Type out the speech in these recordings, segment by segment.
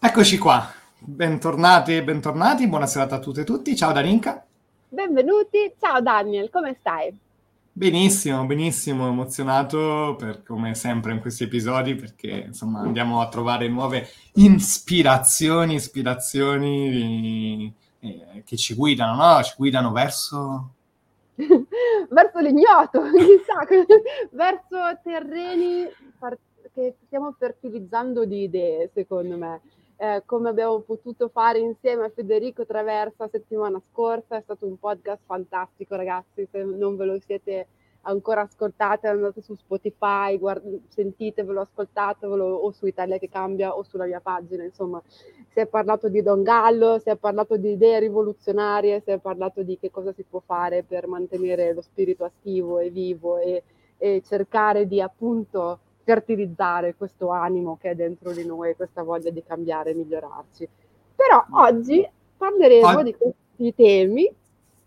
Eccoci qua, bentornati e bentornati, buona serata a tutte e tutti, ciao Darinka. Benvenuti, ciao Daniel, come stai? Benissimo, benissimo, emozionato per come sempre in questi episodi perché insomma andiamo a trovare nuove ispirazioni, ispirazioni eh, che ci guidano, no? Ci guidano verso... verso l'ignoto, chissà, verso terreni che stiamo fertilizzando di idee, secondo me eh, come abbiamo potuto fare insieme a Federico Traversa settimana scorsa. È stato un podcast fantastico, ragazzi. Se non ve lo siete ancora ascoltate, andate su Spotify, guard- sentitevelo, ascoltatevelo o su Italia che cambia o sulla mia pagina. Insomma, si è parlato di Don Gallo, si è parlato di idee rivoluzionarie, si è parlato di che cosa si può fare per mantenere lo spirito attivo e vivo e, e cercare di appunto fertilizzare questo animo che è dentro di noi, questa voglia di cambiare e migliorarci. Però oggi parleremo di questi temi.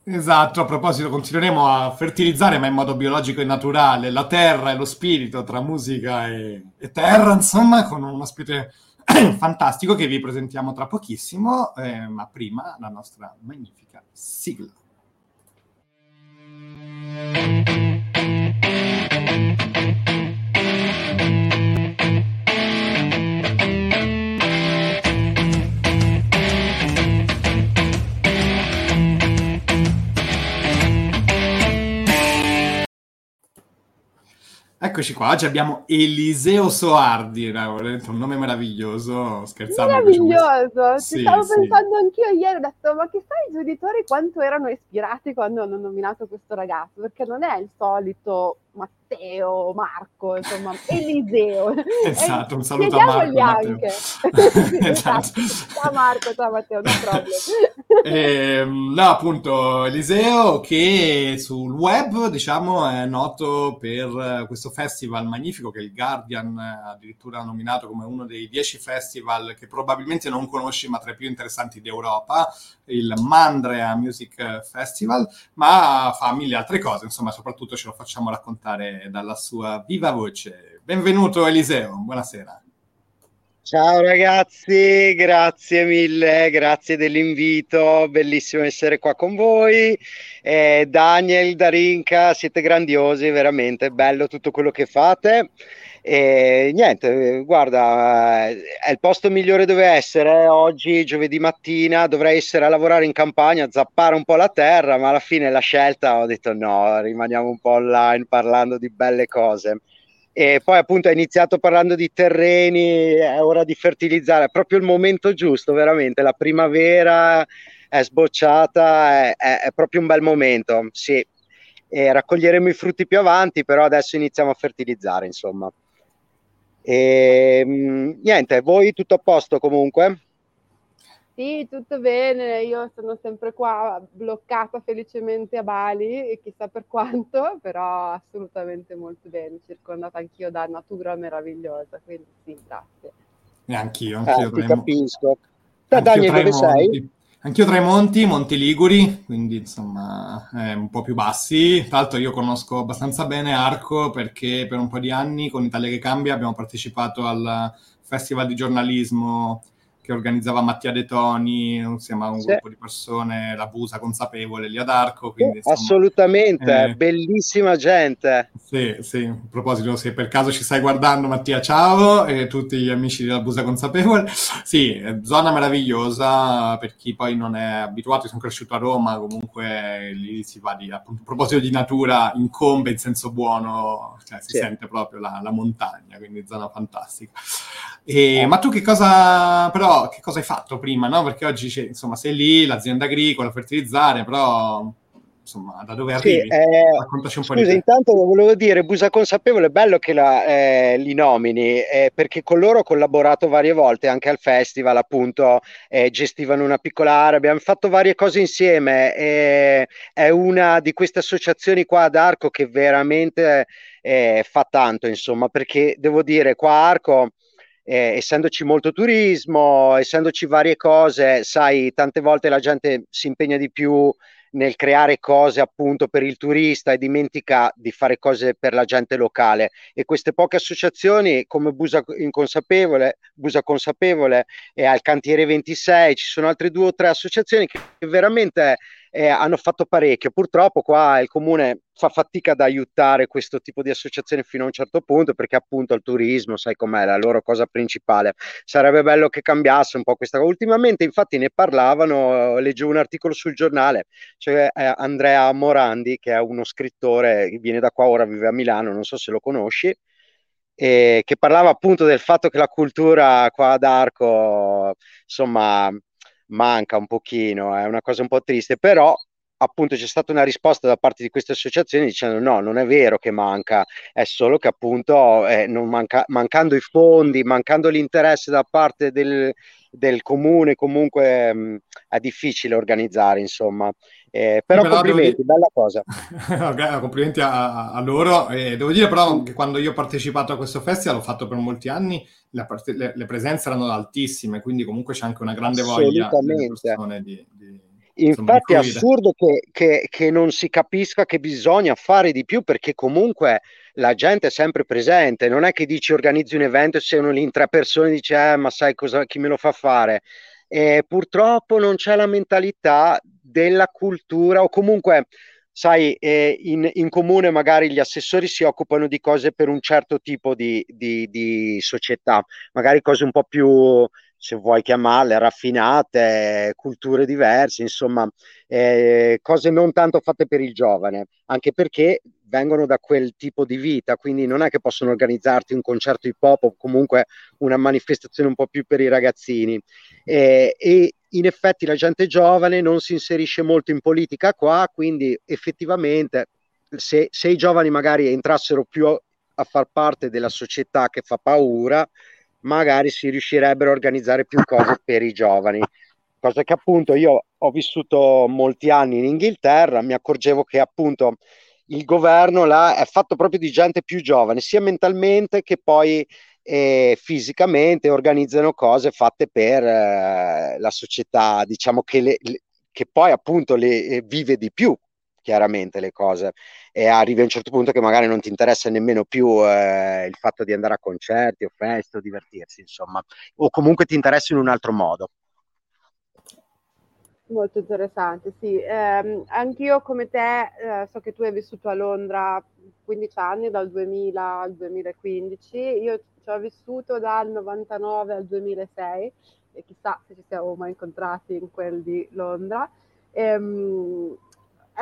Esatto, a proposito, continueremo a fertilizzare, ma in modo biologico e naturale, la terra e lo spirito tra musica e, e terra, insomma, con un ospite fantastico che vi presentiamo tra pochissimo, eh, ma prima la nostra magnifica sigla. Eccoci qua, oggi abbiamo Eliseo Soardi, un nome meraviglioso, scherzando. Meraviglioso, ci sì, stavo sì. pensando anch'io ieri, ho detto ma chissà i genitori quanto erano ispirati quando hanno nominato questo ragazzo, perché non è il solito Matteo, Marco, insomma, Eliseo. Esatto, un saluto a Marco. anche. esatto. Ciao Marco, ciao Matteo, non problem. eh, no, appunto, Eliseo che sul web, diciamo, è noto per questo festival magnifico che il Guardian addirittura ha nominato come uno dei dieci festival che probabilmente non conosci, ma tra i più interessanti d'Europa, il Mandrea Music Festival, ma fa mille altre cose, insomma, soprattutto ce lo facciamo raccontare raccontare dalla sua viva voce. Benvenuto Eliseo, buonasera. Ciao ragazzi, grazie mille, grazie dell'invito, bellissimo essere qua con voi. Eh, Daniel, Darinka, siete grandiosi, veramente bello tutto quello che fate. E niente, guarda, è il posto migliore dove essere. Oggi, giovedì mattina, dovrei essere a lavorare in campagna, zappare un po' la terra, ma alla fine la scelta ho detto no, rimaniamo un po' online parlando di belle cose. E poi appunto è iniziato parlando di terreni, è ora di fertilizzare, è proprio il momento giusto, veramente, la primavera è sbocciata, è, è, è proprio un bel momento, sì. E raccoglieremo i frutti più avanti, però adesso iniziamo a fertilizzare, insomma. E ehm, niente, voi tutto a posto comunque? Sì, tutto bene, io sono sempre qua bloccata felicemente a Bali e chissà per quanto, però assolutamente molto bene, circondata anch'io da natura meravigliosa, quindi sì, grazie. E anch'io, anch'io. Eh, ti capisco. Da Daniel, dove sei? Anch'io tra i monti, Monti Liguri, quindi insomma eh, un po' più bassi. Tra l'altro io conosco abbastanza bene Arco perché per un po' di anni con Italia che cambia abbiamo partecipato al Festival di giornalismo che organizzava Mattia De Toni, insieme a un sì. gruppo di persone, la Busa consapevole lì ad Arco. Quindi, insomma, Assolutamente, eh, bellissima gente. Sì, sì, a proposito, se per caso ci stai guardando Mattia, ciao, e tutti gli amici della Busa consapevole. Sì, zona meravigliosa per chi poi non è abituato, sono cresciuto a Roma, comunque lì si va di, appunto, a proposito di natura, incombe in senso buono, cioè si sì. sente proprio la, la, montagna, quindi zona fantastica. E, ma tu che cosa, però, che cosa hai fatto prima, no? Perché oggi, insomma, sei lì, l'azienda agricola, fertilizzare, però insomma, da dove arrivi? Sì, eh, Raccontaci un scusa, po' di te. intanto volevo dire, Busa Consapevole, è bello che la, eh, li nomini, eh, perché con loro ho collaborato varie volte, anche al festival, appunto, eh, gestivano una piccola area, abbiamo fatto varie cose insieme, è una di queste associazioni qua ad Arco che veramente eh, fa tanto, insomma, perché devo dire, qua a Arco eh, essendoci molto turismo, essendoci varie cose, sai, tante volte la gente si impegna di più nel creare cose appunto per il turista e dimentica di fare cose per la gente locale. E queste poche associazioni come Busa Inconsapevole, Busa Consapevole e al Cantiere 26, ci sono altre due o tre associazioni che veramente eh, hanno fatto parecchio. Purtroppo qua il comune fa fatica ad aiutare questo tipo di associazioni fino a un certo punto perché appunto il turismo, sai com'è, la loro cosa principale. Sarebbe bello che cambiasse un po' questa cosa. Ultimamente infatti ne parlavano, leggevo un articolo sul giornale, cioè eh, Andrea Morandi che è uno scrittore, viene da qua, ora vive a Milano, non so se lo conosci, e che parlava appunto del fatto che la cultura qua ad Arco, insomma, manca un pochino, è una cosa un po' triste, però appunto c'è stata una risposta da parte di queste associazioni dicendo no, non è vero che manca, è solo che appunto eh, manca, mancando i fondi, mancando l'interesse da parte del, del comune, comunque mh, mm, è difficile organizzare, insomma. Eh, però, però complimenti, dire... bella cosa. complimenti a, a loro. Eh, devo dire però che quando io ho partecipato a questo festival, l'ho fatto per molti anni, part- le, le, presenze erano altissime, quindi comunque c'è anche una grande voglia delle persone di, di Infatti è assurdo che, che, che, non si capisca che bisogna fare di più perché comunque la gente è sempre presente, non è che dici organizzi un evento e sono lì in tre persone e dici eh, ma sai cosa, chi me lo fa fare? E purtroppo non c'è la mentalità della cultura o comunque sai, eh, in, in, comune magari gli assessori si occupano di cose per un certo tipo di, di, di società, magari cose un po' più se vuoi chiamarle, raffinate, culture diverse, insomma, eh, cose non tanto fatte per il giovane, anche perché vengono da quel tipo di vita, quindi non è che possono organizzarti un concerto hip hop o comunque una manifestazione un po' più per i ragazzini. Eh, e in effetti la gente giovane non si inserisce molto in politica qua, quindi effettivamente se, se i giovani magari entrassero più a far parte della società che fa paura, magari si riuscirebbero a organizzare più cose per i giovani. Cosa che appunto io ho vissuto molti anni in Inghilterra, mi accorgevo che appunto il governo là è fatto proprio di gente più giovane, sia mentalmente che poi eh, fisicamente organizzano cose fatte per eh, la società, diciamo che, le, le, che poi appunto le, eh, vive di più chiaramente le cose e arrivi a un certo punto che magari non ti interessa nemmeno più eh, il fatto di andare a concerti o feste o divertirsi, insomma, o comunque ti interessa in un altro modo. Molto interessante, sì. Eh, anch'io come te eh, so che tu hai vissuto a Londra 15 anni, dal 2000 al 2015, io ci ho vissuto dal 99 al 2006 e chissà se ci siamo mai incontrati in quel di Londra. Ehm,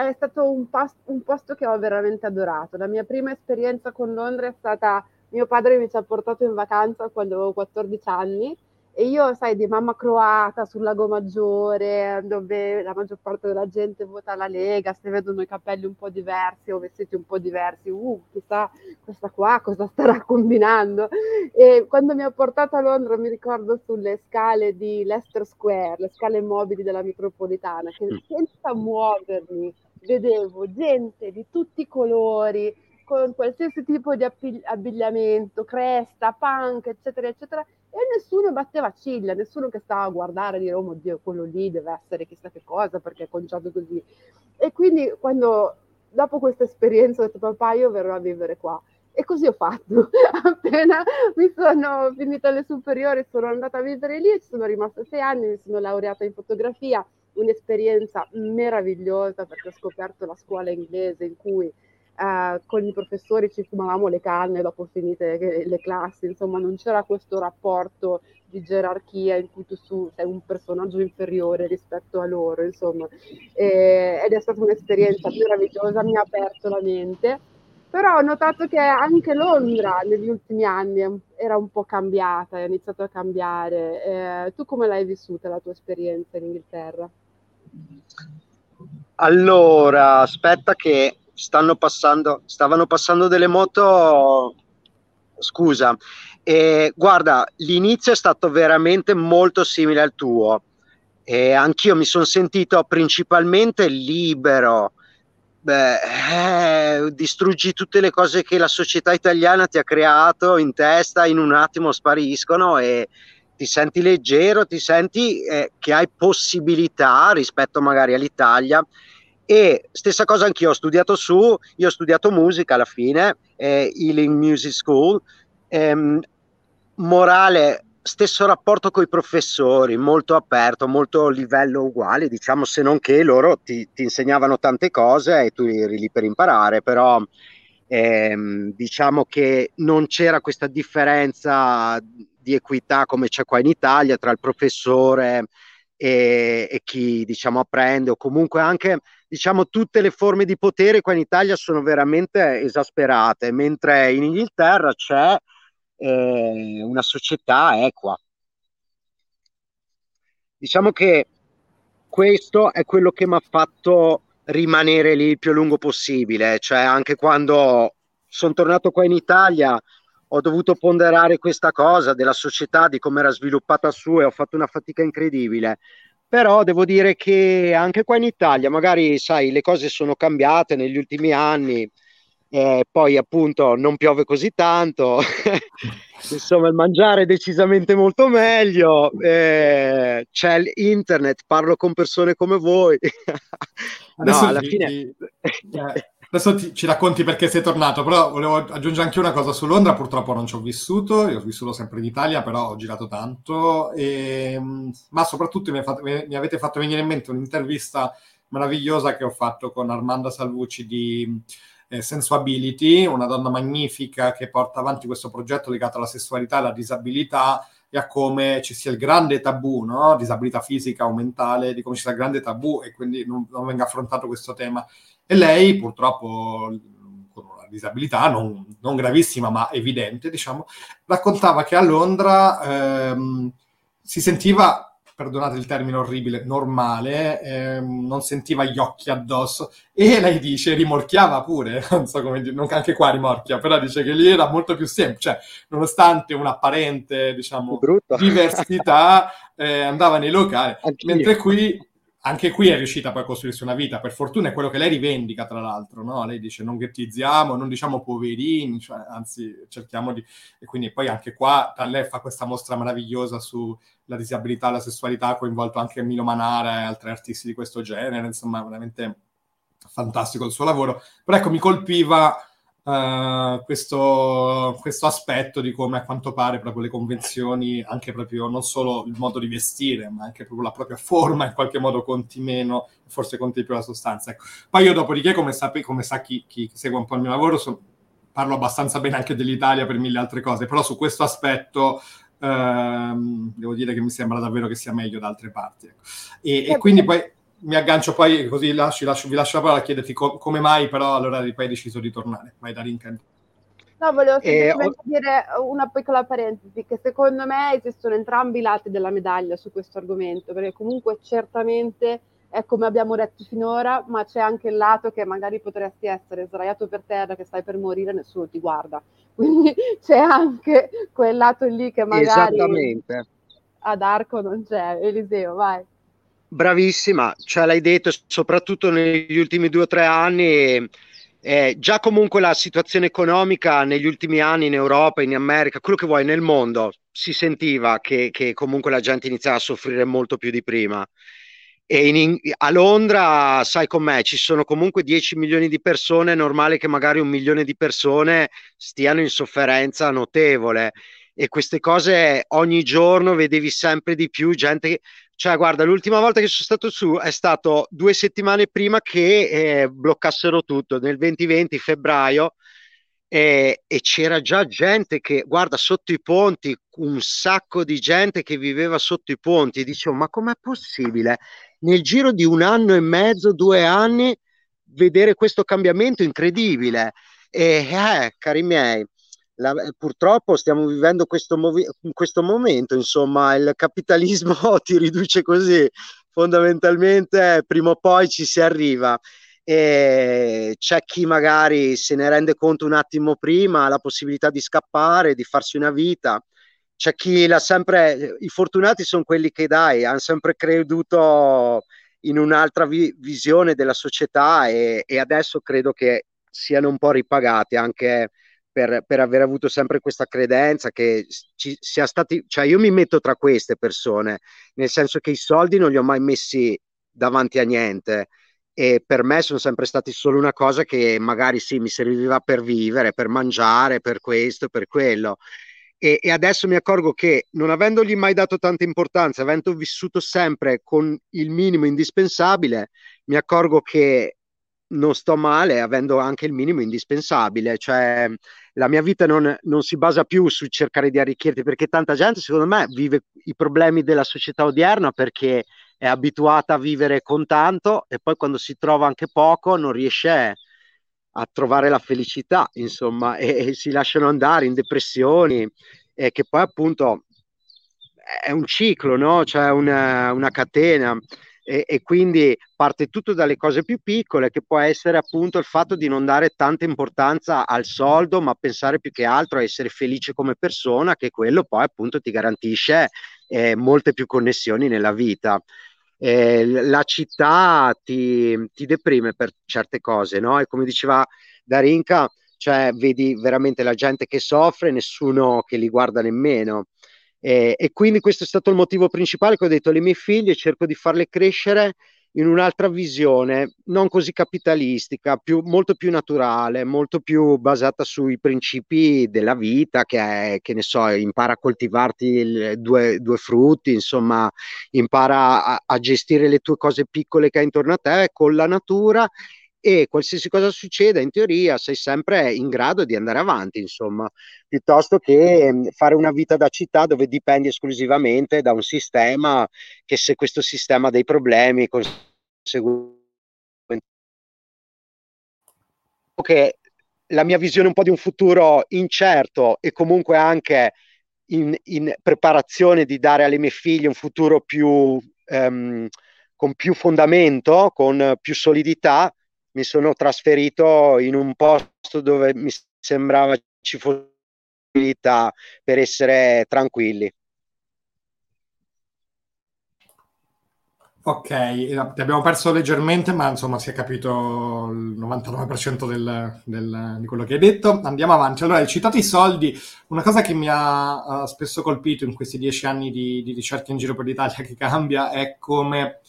è stato un, post, un posto che ho veramente adorato. La mia prima esperienza con Londra è stata, mio padre mi ci ha portato in vacanza quando avevo 14 anni e io, sai, di mamma croata sul lago Maggiore, dove la maggior parte della gente vota la Lega, si vedono i capelli un po' diversi o vestiti un po' diversi, uh, chissà questa qua cosa starà combinando. E quando mi ha portato a Londra, mi ricordo sulle scale di Leicester Square, le scale mobili della metropolitana, che mm. senza muovermi vedevo gente di tutti i colori, con qualsiasi tipo di abbigliamento, cresta, punk, eccetera, eccetera, e nessuno batteva ciglia, nessuno che stava a guardare e dire, oh mio Dio, quello lì deve essere chissà che cosa perché è conciato così. E quindi quando, dopo questa esperienza, ho detto, papà, io verrò a vivere qua. E così ho fatto. Appena mi sono finita le superiori, sono andata a vivere lì, ci sono rimasta sei anni, mi sono laureata in fotografia, un'esperienza meravigliosa perché ho scoperto la scuola inglese in cui eh, con i professori ci fumavamo le canne dopo finite le, classi, insomma non c'era questo rapporto di gerarchia in cui tu sei un personaggio inferiore rispetto a loro, insomma. E, ed è stata un'esperienza meravigliosa, mi ha aperto la mente. Però ho notato che anche Londra negli ultimi anni era un po' cambiata, ha iniziato a cambiare. Eh, tu come l'hai vissuta la tua esperienza in Inghilterra? Allora, aspetta che stanno passando, stavano passando delle moto, scusa, e guarda, l'inizio è stato veramente molto simile al tuo. E anch'io mi sono sentito principalmente libero. Beh, eh, distruggi tutte le cose che la società italiana ti ha creato in testa, in un attimo spariscono e ti senti leggero, ti senti eh, che hai possibilità rispetto magari all'Italia. E stessa cosa anch'io ho studiato su, io ho studiato musica alla fine, eh, Healing Music School, ehm, morale, stesso rapporto con i professori, molto aperto, molto livello uguale, diciamo, se non che loro ti, ti insegnavano tante cose e tu eri lì per imparare, però ehm, diciamo che non c'era questa differenza di equità come c'è qua in Italia tra il professore e, e chi diciamo apprende o comunque anche diciamo tutte le forme di potere qua in Italia sono veramente esasperate, mentre in Inghilterra c'è eh, una società equa. Diciamo che questo è quello che mi ha fatto rimanere lì il più a lungo possibile, cioè anche quando sono tornato qua in Italia ho dovuto ponderare questa cosa della società, di come era sviluppata su e ho fatto una fatica incredibile. Però devo dire che anche qua in Italia, magari sai, le cose sono cambiate negli ultimi anni, eh, poi appunto non piove così tanto, insomma il mangiare è decisamente molto meglio, eh, c'è l'internet, parlo con persone come voi. Adesso no, alla ti, fine... Ti, eh, adesso ti, ci racconti perché sei tornato, però volevo aggiungere anche una cosa su Londra, purtroppo non ci ho vissuto, io ho vissuto sempre in Italia, però ho girato tanto, e, ma soprattutto mi, fatto, mi avete fatto venire in mente un'intervista meravigliosa che ho fatto con Armanda Salvucci di eh, Sensuability, una donna magnifica che porta avanti questo progetto legato alla sessualità e alla disabilità e a come ci sia il grande tabù, no? disabilità fisica o mentale, di come ci sia il grande tabù e quindi non, non venga affrontato questo tema. E lei purtroppo con una disabilità non, non gravissima ma evidente, diciamo, raccontava che a Londra ehm, si sentiva perdonate il termine orribile, normale, ehm, non sentiva gli occhi addosso e lei dice rimorchiava pure, non so come dire, non anche qua rimorchia, però dice che lì era molto più semplice, cioè nonostante un'apparente, diciamo, diversità, eh, andava nei locali, Anch'io. mentre qui anche qui è riuscita poi a costruirsi una vita, per fortuna è quello che lei rivendica, tra l'altro, no? Lei dice non ghettizziamo, non diciamo poverini, cioè, anzi cerchiamo di... E quindi poi anche qua lei fa questa mostra meravigliosa sulla disabilità, la sessualità, coinvolto anche Milo Manara e altri artisti di questo genere, insomma, veramente fantastico il suo lavoro. Però ecco, mi colpiva uh, questo, questo, aspetto di come a quanto pare proprio le convenzioni, anche proprio non solo il modo di vestire, ma anche proprio la propria forma in qualche modo conti meno, forse conti più la sostanza. Ecco. Poi io dopodiché, come, sape, come sa chi, chi, segue un po' il mio lavoro, so, parlo abbastanza bene anche dell'Italia per mille altre cose, però su questo aspetto ehm, devo dire che mi sembra davvero che sia meglio da altre parti. Ecco. E, e, quindi poi mi aggancio poi, così lasci, lascio, vi lascio la parola a chiederti co- come mai però allora poi hai deciso di tornare. Vai da Rinken. No, volevo semplicemente eh, dire una piccola parentesi, che secondo me esistono entrambi i lati della medaglia su questo argomento, perché comunque certamente è come abbiamo detto finora, ma c'è anche il lato che magari potresti essere sdraiato per terra, che stai per morire, nessuno ti guarda. Quindi c'è anche quel lato lì che magari ad Arco non c'è. Eliseo, vai. Bravissima, cioè l'hai detto, soprattutto negli ultimi due o tre anni, eh, già comunque la situazione economica negli ultimi anni in Europa, in America, quello che vuoi nel mondo, si sentiva che, che comunque la gente iniziava a soffrire molto più di prima. E in, a Londra, sai com'è, ci sono comunque 10 milioni di persone, è normale che magari un milione di persone stiano in sofferenza notevole. E queste cose ogni giorno vedevi sempre di più gente che cioè, guarda, l'ultima volta che sono stato su è stato due settimane prima che eh, bloccassero tutto, nel 2020, febbraio, eh, e c'era già gente che, guarda, sotto i ponti, un sacco di gente che viveva sotto i ponti. Dicevo, ma com'è possibile? Nel giro di un anno e mezzo, due anni, vedere questo cambiamento incredibile. E, eh, cari miei, la, purtroppo stiamo vivendo questo, movi- questo momento, insomma, il capitalismo ti riduce così, fondamentalmente prima o poi ci si arriva. E c'è chi magari se ne rende conto un attimo prima, ha la possibilità di scappare, di farsi una vita. C'è chi l'ha sempre, i fortunati sono quelli che dai, hanno sempre creduto in un'altra vi- visione della società e, e adesso credo che siano un po' ripagati anche per, per, aver avuto sempre questa credenza che ci sia stati, cioè io mi metto tra queste persone, nel senso che i soldi non li ho mai messi davanti a niente e per me sono sempre stati solo una cosa che magari sì, mi serviva per vivere, per mangiare, per questo, per quello. E, e, adesso mi accorgo che non avendogli mai dato tanta importanza, avendo vissuto sempre con il minimo indispensabile, mi accorgo che non sto male avendo anche il minimo indispensabile, cioè la mia vita non, non si basa più su cercare di arricchirti, perché tanta gente secondo me vive i problemi della società odierna perché è abituata a vivere con tanto e poi quando si trova anche poco non riesce a trovare la felicità, insomma, e, e si lasciano andare in depressioni, e che poi appunto è un ciclo, no? Cioè una, una catena. E, e, quindi parte tutto dalle cose più piccole, che può essere appunto il fatto di non dare tanta importanza al soldo, ma pensare più che altro a essere felice come persona, che quello poi appunto ti garantisce eh, molte più connessioni nella vita eh, la città ti, ti, deprime per certe cose, no? E come diceva Darinka, cioè vedi veramente la gente che soffre, nessuno che li guarda nemmeno. E, e quindi questo è stato il motivo principale che ho detto alle mie figlie, cerco di farle crescere in un'altra visione, non così capitalistica, più, molto più naturale, molto più basata sui principi della vita, che è, che ne so, impara a coltivarti il, due, due, frutti, insomma, impara a, a gestire le tue cose piccole che hai intorno a te con la natura e qualsiasi cosa succeda, in teoria sei sempre in grado di andare avanti, insomma, piuttosto che mm, fare una vita da città dove dipendi esclusivamente da un sistema che se questo sistema ha dei problemi, conseguentemente che la mia visione un po' di un futuro incerto e comunque anche in, in preparazione di dare alle mie figlie un futuro più um, con più fondamento, con più solidità, mi sono trasferito in un posto dove mi sembrava ci fosse per essere tranquilli. Ok, ti abbiamo perso leggermente, ma insomma si è capito il 99% del, del, di quello che hai detto. Andiamo avanti. Allora, hai citato i soldi. Una cosa che mi ha uh, spesso colpito in questi dieci anni di, di ricerca in giro per l'Italia che cambia è come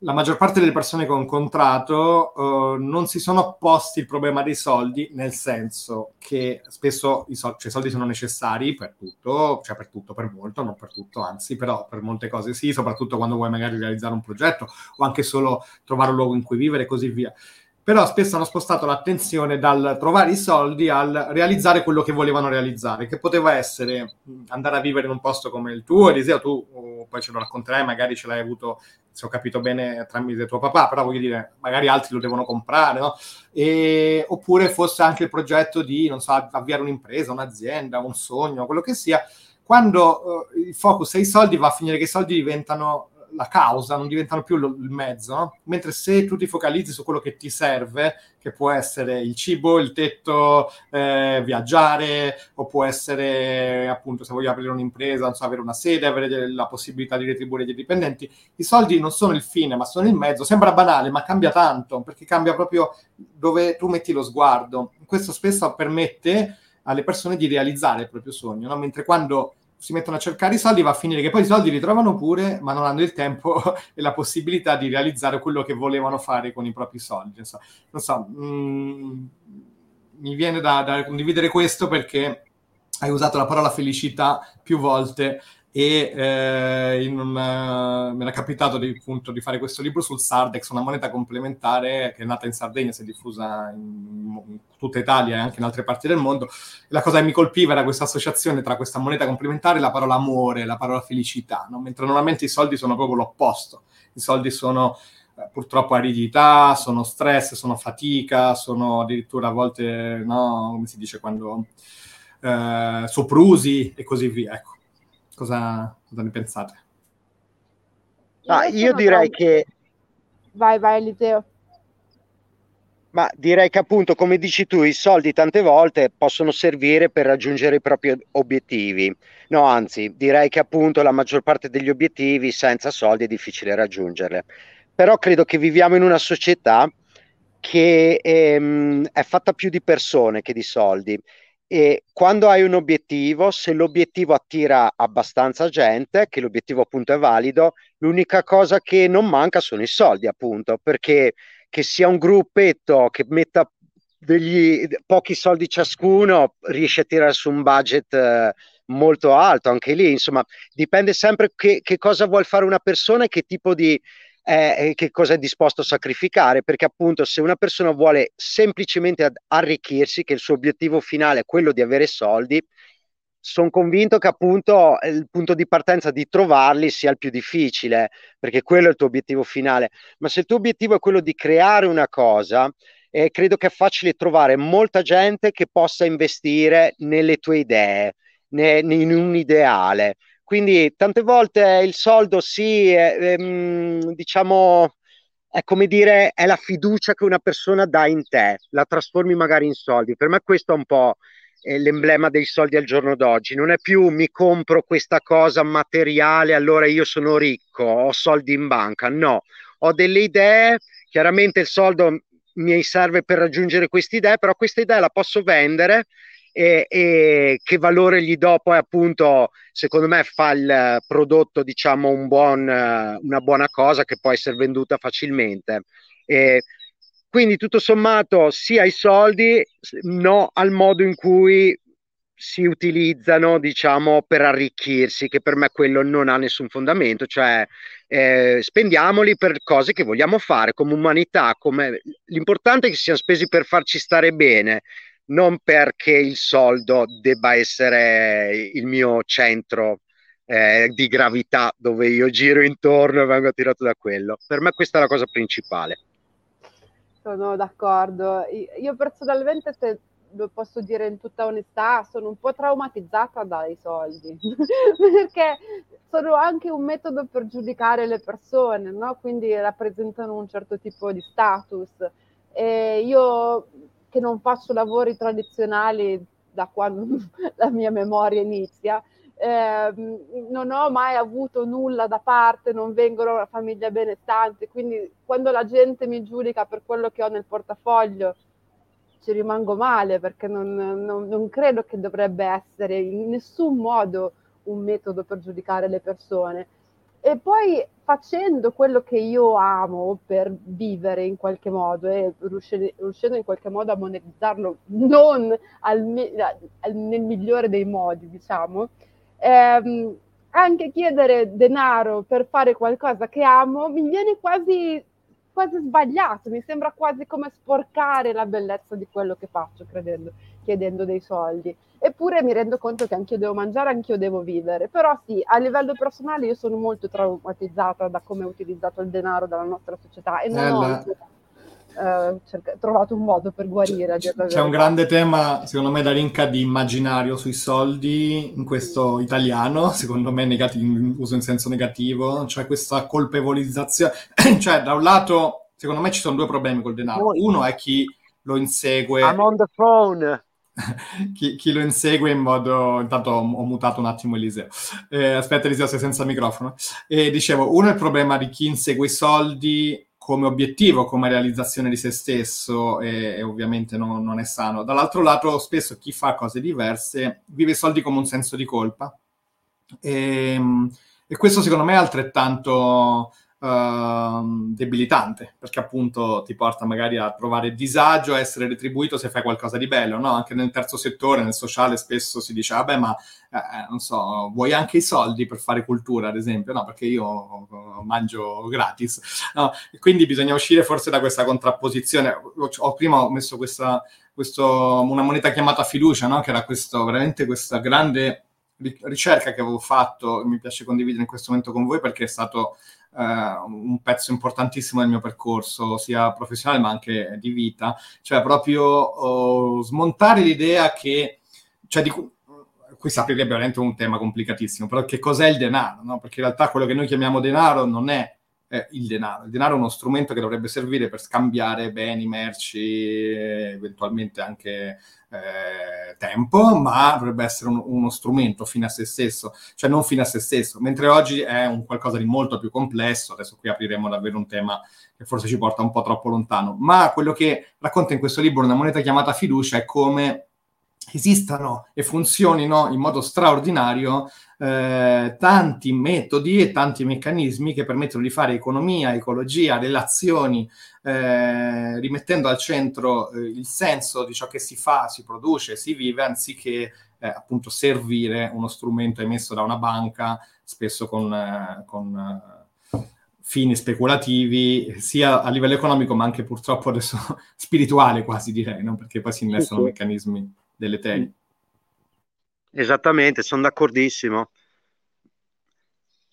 la maggior parte delle persone che ho incontrato uh, non si sono posti il problema dei soldi, nel senso che spesso i, sol- cioè, soldi sono necessari per tutto, cioè per tutto, per molto, non per tutto, anzi, però per molte cose sì, soprattutto quando vuoi magari realizzare un progetto o anche solo trovare un luogo in cui vivere e così via. Però spesso hanno spostato l'attenzione dal trovare i soldi al realizzare quello che volevano realizzare, che poteva essere andare a vivere in un posto come il tuo, Eliseo, tu uh, poi ce lo racconterai, magari ce l'hai avuto, se ho capito bene, tramite tuo papà, però voglio dire, magari altri lo devono comprare, no? E, oppure fosse anche il progetto di, non so, avviare un'impresa, un'azienda, un sogno, quello che sia, quando uh, il focus è i soldi va a finire che i soldi diventano la causa, non diventano più lo, il mezzo, no? mentre se tu ti focalizzi su quello che ti serve, che può essere il cibo, il tetto, eh, viaggiare, o può essere appunto se voglio aprire un'impresa, non so, avere una sede, avere la possibilità di retribuire i dipendenti, i soldi non sono il fine, ma sono il mezzo. Sembra banale, ma cambia tanto, perché cambia proprio dove tu metti lo sguardo. Questo spesso permette alle persone di realizzare il proprio sogno, no? mentre quando si mettono a cercare i soldi, va a finire che poi i soldi li trovano pure, ma non hanno il tempo e la possibilità di realizzare quello che volevano fare con i propri soldi. Non so, mh, mm, mi viene da, da condividere questo perché hai usato la parola felicità più volte e eh, una, mi era capitato di, appunto, di, fare questo libro sul Sardex, una moneta complementare che è nata in Sardegna, si è diffusa in, in tutta Italia e anche in altre parti del mondo. la cosa che mi colpiva era questa associazione tra questa moneta complementare e la parola amore, la parola felicità, no? mentre normalmente i soldi sono proprio l'opposto. I soldi sono eh, purtroppo aridità, sono stress, sono fatica, sono addirittura a volte, no, come si dice, quando eh, soprusi e così via. Ecco Cosa, cosa ne pensate? Ah, io direi che... Vai, vai Eliseo. Ma direi che appunto, come dici tu, i soldi tante volte possono servire per raggiungere i propri obiettivi. No, anzi, direi che appunto la maggior parte degli obiettivi senza soldi è difficile raggiungerle. Però credo che viviamo in una società che ehm, è fatta più di persone che di soldi e quando hai un obiettivo, se l'obiettivo attira abbastanza gente, che l'obiettivo appunto è valido, l'unica cosa che non manca sono i soldi appunto, perché che sia un gruppetto che metta degli pochi soldi ciascuno riesce a tirare su un budget eh, molto alto anche lì. Insomma dipende sempre che, che cosa vuole fare una persona e che tipo di eh, che cosa è disposto a sacrificare perché appunto se una persona vuole semplicemente arricchirsi che il suo obiettivo finale è quello di avere soldi sono convinto che appunto il punto di partenza di trovarli sia il più difficile, perché quello è il tuo obiettivo finale. Ma se il tuo obiettivo è quello di creare una cosa, eh, credo che è facile trovare molta gente che possa investire nelle tue idee, ne, in un ideale. Quindi tante volte il soldo sì, è, ehm, diciamo, è come dire, è la fiducia che una persona dà in te, la trasformi magari in soldi. Per me questo è un po' l'emblema dei soldi al giorno d'oggi. Non è più mi compro questa cosa materiale, allora io sono ricco, ho soldi in banca. No, ho delle idee, chiaramente il soldo mi serve per raggiungere questa idea, però questa idea la posso vendere e, e, che valore gli do poi appunto secondo me fa il prodotto diciamo un buon, una buona cosa che può essere venduta facilmente. E quindi tutto sommato sia i soldi no al modo in cui si utilizzano diciamo per arricchirsi che per me quello non ha nessun fondamento cioè eh, spendiamoli per cose che vogliamo fare come umanità come... l'importante è che siano spesi per farci stare bene non perché il soldo debba essere il mio centro eh, di gravità dove io giro intorno e vengo attirato da quello per me questa è la cosa principale sono d'accordo io personalmente se lo posso dire in tutta onestà, sono un po' traumatizzata dai soldi, perché sono anche un metodo per giudicare le persone, no? quindi rappresentano un certo tipo di status. E io che non faccio lavori tradizionali da quando la mia memoria inizia, eh, non ho mai avuto nulla da parte, non vengo da una famiglia benestante, quindi quando la gente mi giudica per quello che ho nel portafoglio, ci rimango male perché non, non, non, credo che dovrebbe essere in nessun modo un metodo per giudicare le persone. E poi facendo quello che io amo per vivere in qualche modo e riuscendo, in qualche modo a monetizzarlo non al, al, nel migliore dei modi, diciamo, ehm, anche chiedere denaro per fare qualcosa che amo mi viene quasi quasi sbagliato, mi sembra quasi come sporcare la bellezza di quello che faccio, credendo, chiedendo dei soldi. Eppure mi rendo conto che anch'io devo mangiare, anch'io devo vivere. Però sì, a livello personale io sono molto traumatizzata da come è utilizzato il denaro dalla nostra società e non eh, ho eh, cerca- trovato un modo per guarire. C'è, c'è un grande tema, secondo me, da Rinca di immaginario sui soldi, in questo italiano, secondo me negativo, uso in senso negativo, cioè questa colpevolizzazione. cioè, da un lato, secondo me ci sono due problemi col denaro. Uno è chi lo insegue... I'm on the phone! chi, chi, lo insegue in modo. Intanto ho, ho mutato un attimo Eliseo. Eh, aspetta, Eliseo, sei senza microfono. E dicevo: uno è il problema di chi insegue i soldi come obiettivo, come realizzazione di se stesso e, e ovviamente non, non, è sano. Dall'altro lato, spesso chi fa cose diverse vive i soldi come un senso di colpa e, ehm, e questo secondo me è altrettanto uh, debilitante, perché appunto ti porta magari a provare disagio, a essere retribuito se fai qualcosa di bello, no? Anche nel terzo settore, nel sociale, spesso si dice, vabbè, ma eh, eh non so, vuoi anche i soldi per fare cultura, ad esempio? No, perché io mangio gratis. No? quindi bisogna uscire forse da questa contrapposizione. Ho prima ho messo questa, questo, una moneta chiamata fiducia, no? che era questo, veramente questa grande ricerca che avevo fatto, mi piace condividere in questo momento con voi perché è stato eh, un pezzo importantissimo del mio percorso, sia professionale ma anche di vita, cioè proprio oh, smontare l'idea che, cioè di, qui si aprirebbe veramente un tema complicatissimo, però che cos'è il denaro? No? Perché in realtà quello che noi chiamiamo denaro non è eh, il denaro. Il denaro è uno strumento che dovrebbe servire per scambiare beni, merci, eventualmente anche eh, tempo, ma dovrebbe essere un, uno strumento fine a se stesso, cioè non fine a se stesso, mentre oggi è un qualcosa di molto più complesso, adesso qui apriremo davvero un tema che forse ci porta un po' troppo lontano, ma quello che racconta in questo libro una moneta chiamata fiducia è come esistano e funzionino in modo straordinario eh, tanti metodi e tanti meccanismi che permettono di fare economia, ecologia, relazioni, eh, rimettendo al centro eh, il senso di ciò che si fa, si produce, si vive, anziché eh, appunto servire uno strumento emesso da una banca, spesso con, eh, con eh, fini speculativi, sia a livello economico, ma anche purtroppo adesso spirituale quasi direi, no? perché poi si innestano sì, sì. meccanismi deleteri. Esattamente, sono d'accordissimo.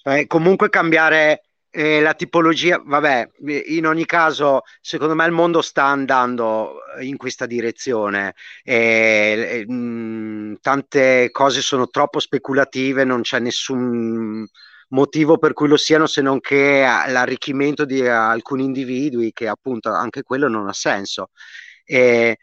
Eh, comunque cambiare eh, la tipologia, vabbè, in ogni caso, secondo me il mondo sta andando in questa direzione. Eh, mh, tante cose sono troppo speculative, non c'è nessun motivo per cui lo siano se non che l'arricchimento di alcuni individui, che appunto anche quello non ha senso. Eh,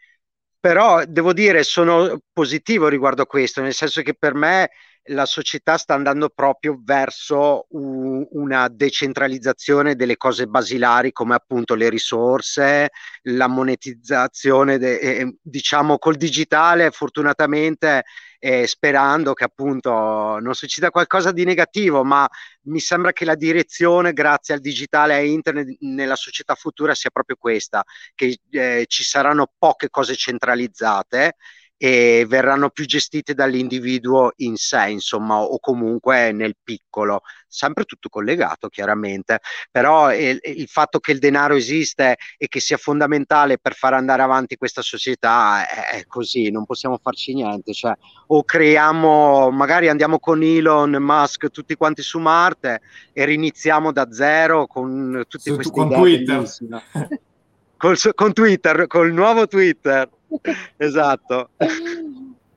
però devo dire, sono positivo riguardo a questo, nel senso che per me la società sta andando proprio verso u- una decentralizzazione delle cose basilari come appunto le risorse, la monetizzazione, de- eh, diciamo col digitale, fortunatamente eh, sperando che appunto non succeda qualcosa di negativo, ma mi sembra che la direzione grazie al digitale e internet nella società futura sia proprio questa, che eh, ci saranno poche cose centralizzate e verranno più gestite dall'individuo in sé, insomma, o comunque nel piccolo, sempre tutto collegato chiaramente, però il, il fatto che il denaro esiste e che sia fondamentale per far andare avanti questa società è, è così, non possiamo farci niente, cioè o creiamo, magari andiamo con Elon Musk tutti quanti su Marte e riniziamo da zero con tutti su, questi con Twitter. Col, con Twitter, col nuovo Twitter esatto.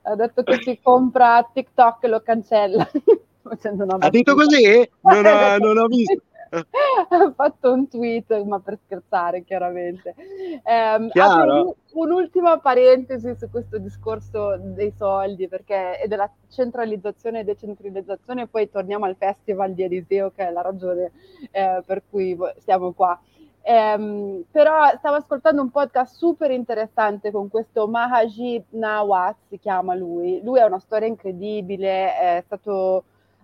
Ha detto che si compra TikTok e lo cancella. ha detto così? Non ho, non ho visto. ha fatto un tweet, ma per scherzare chiaramente. Eh, un, un'ultima parentesi su questo discorso dei soldi perché, e della centralizzazione e decentralizzazione, poi torniamo al Festival di Eliseo che è la ragione eh, per cui siamo qua. Um, però stavo ascoltando un podcast super interessante con questo Mahaji Nawaz, si chiama lui. Lui ha una storia incredibile, è stato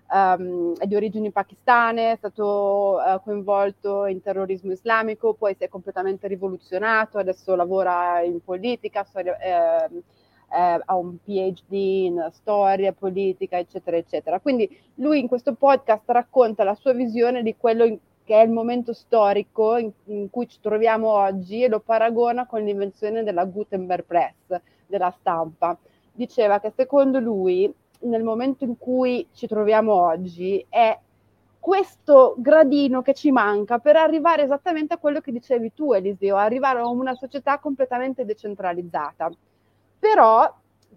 um, è di origini pakistane, è stato uh, coinvolto in terrorismo islamico, poi si è completamente rivoluzionato, adesso lavora in politica, storia, eh, eh, ha un PhD in storia, politica, eccetera, eccetera. Quindi lui in questo podcast racconta la sua visione di quello in che è il momento storico in, in, cui ci troviamo oggi e lo paragona con l'invenzione della Gutenberg Press, della stampa. Diceva che secondo lui nel momento in cui ci troviamo oggi è questo gradino che ci manca per arrivare esattamente a quello che dicevi tu Eliseo, arrivare a una società completamente decentralizzata. Però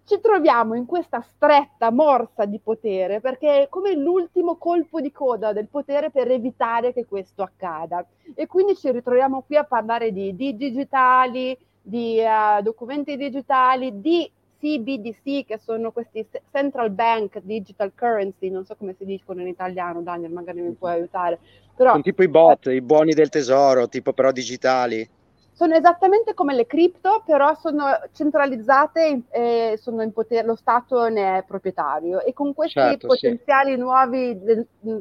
ci troviamo in questa stretta morsa di potere perché è come l'ultimo colpo di coda del potere per evitare che questo accada. E quindi ci ritroviamo qui a parlare di, di digitali, di uh, documenti digitali, di CBDC, che sono questi Central Bank Digital Currency, non so come si dicono in italiano, Daniel, magari mi puoi aiutare. Però, sono tipo i bot, eh, i buoni del tesoro, tipo però digitali sono esattamente come le cripto, però sono centralizzate e sono in potere, lo Stato ne è proprietario e con questi certo, potenziali sì. nuovi,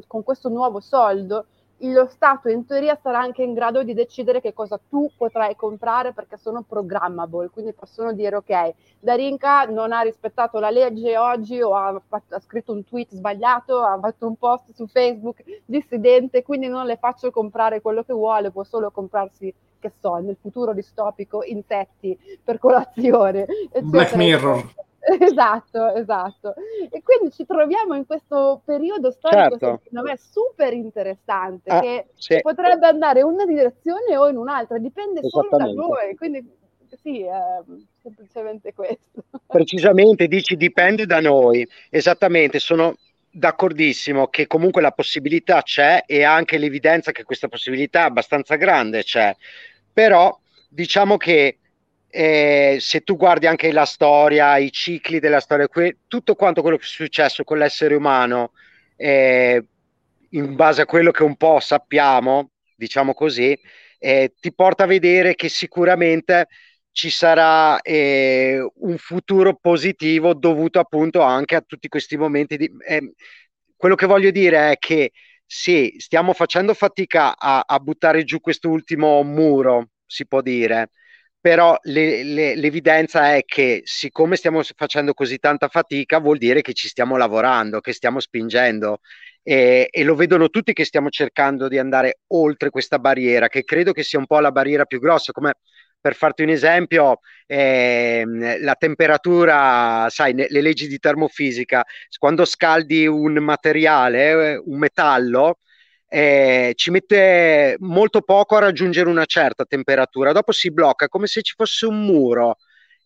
con questo nuovo soldo, lo Stato in teoria sarà anche in grado di decidere che cosa tu potrai comprare perché sono programmable, quindi possono dire ok, Darinka non ha rispettato la legge oggi o ha, fatto, ha, scritto un tweet sbagliato, ha fatto un post su Facebook dissidente, quindi non le faccio comprare quello che vuole, può solo comprarsi che so, nel futuro distopico, insetti per colazione. Black Mirror. Esatto, esatto. E quindi ci troviamo in questo periodo storico, certo. secondo me, super interessante, ah, che sì. potrebbe andare in una direzione o in un'altra, dipende solo da noi. Quindi sì, è semplicemente questo. Precisamente, dici dipende da noi. Esattamente, sono d'accordissimo che comunque la possibilità c'è e anche l'evidenza che questa possibilità è abbastanza grande c'è però diciamo che eh, se tu guardi anche la storia, i cicli della storia, que- tutto quanto quello che è successo con l'essere umano, eh, in base a quello che un po' sappiamo, diciamo così, eh, ti porta a vedere che sicuramente ci sarà eh, un futuro positivo dovuto appunto anche a tutti questi momenti di... Eh, quello che voglio dire è che sì, stiamo facendo fatica a, a buttare giù quest'ultimo muro, si può dire, però le, le, l'evidenza è che siccome stiamo facendo così tanta fatica vuol dire che ci stiamo lavorando, che stiamo spingendo e, e, lo vedono tutti che stiamo cercando di andare oltre questa barriera, che credo che sia un po' la barriera più grossa, come per farti un esempio, eh, la temperatura, sai, le leggi di termofisica, quando scaldi un materiale, eh, un metallo, eh, ci mette molto poco a raggiungere una certa temperatura, dopo si blocca come se ci fosse un muro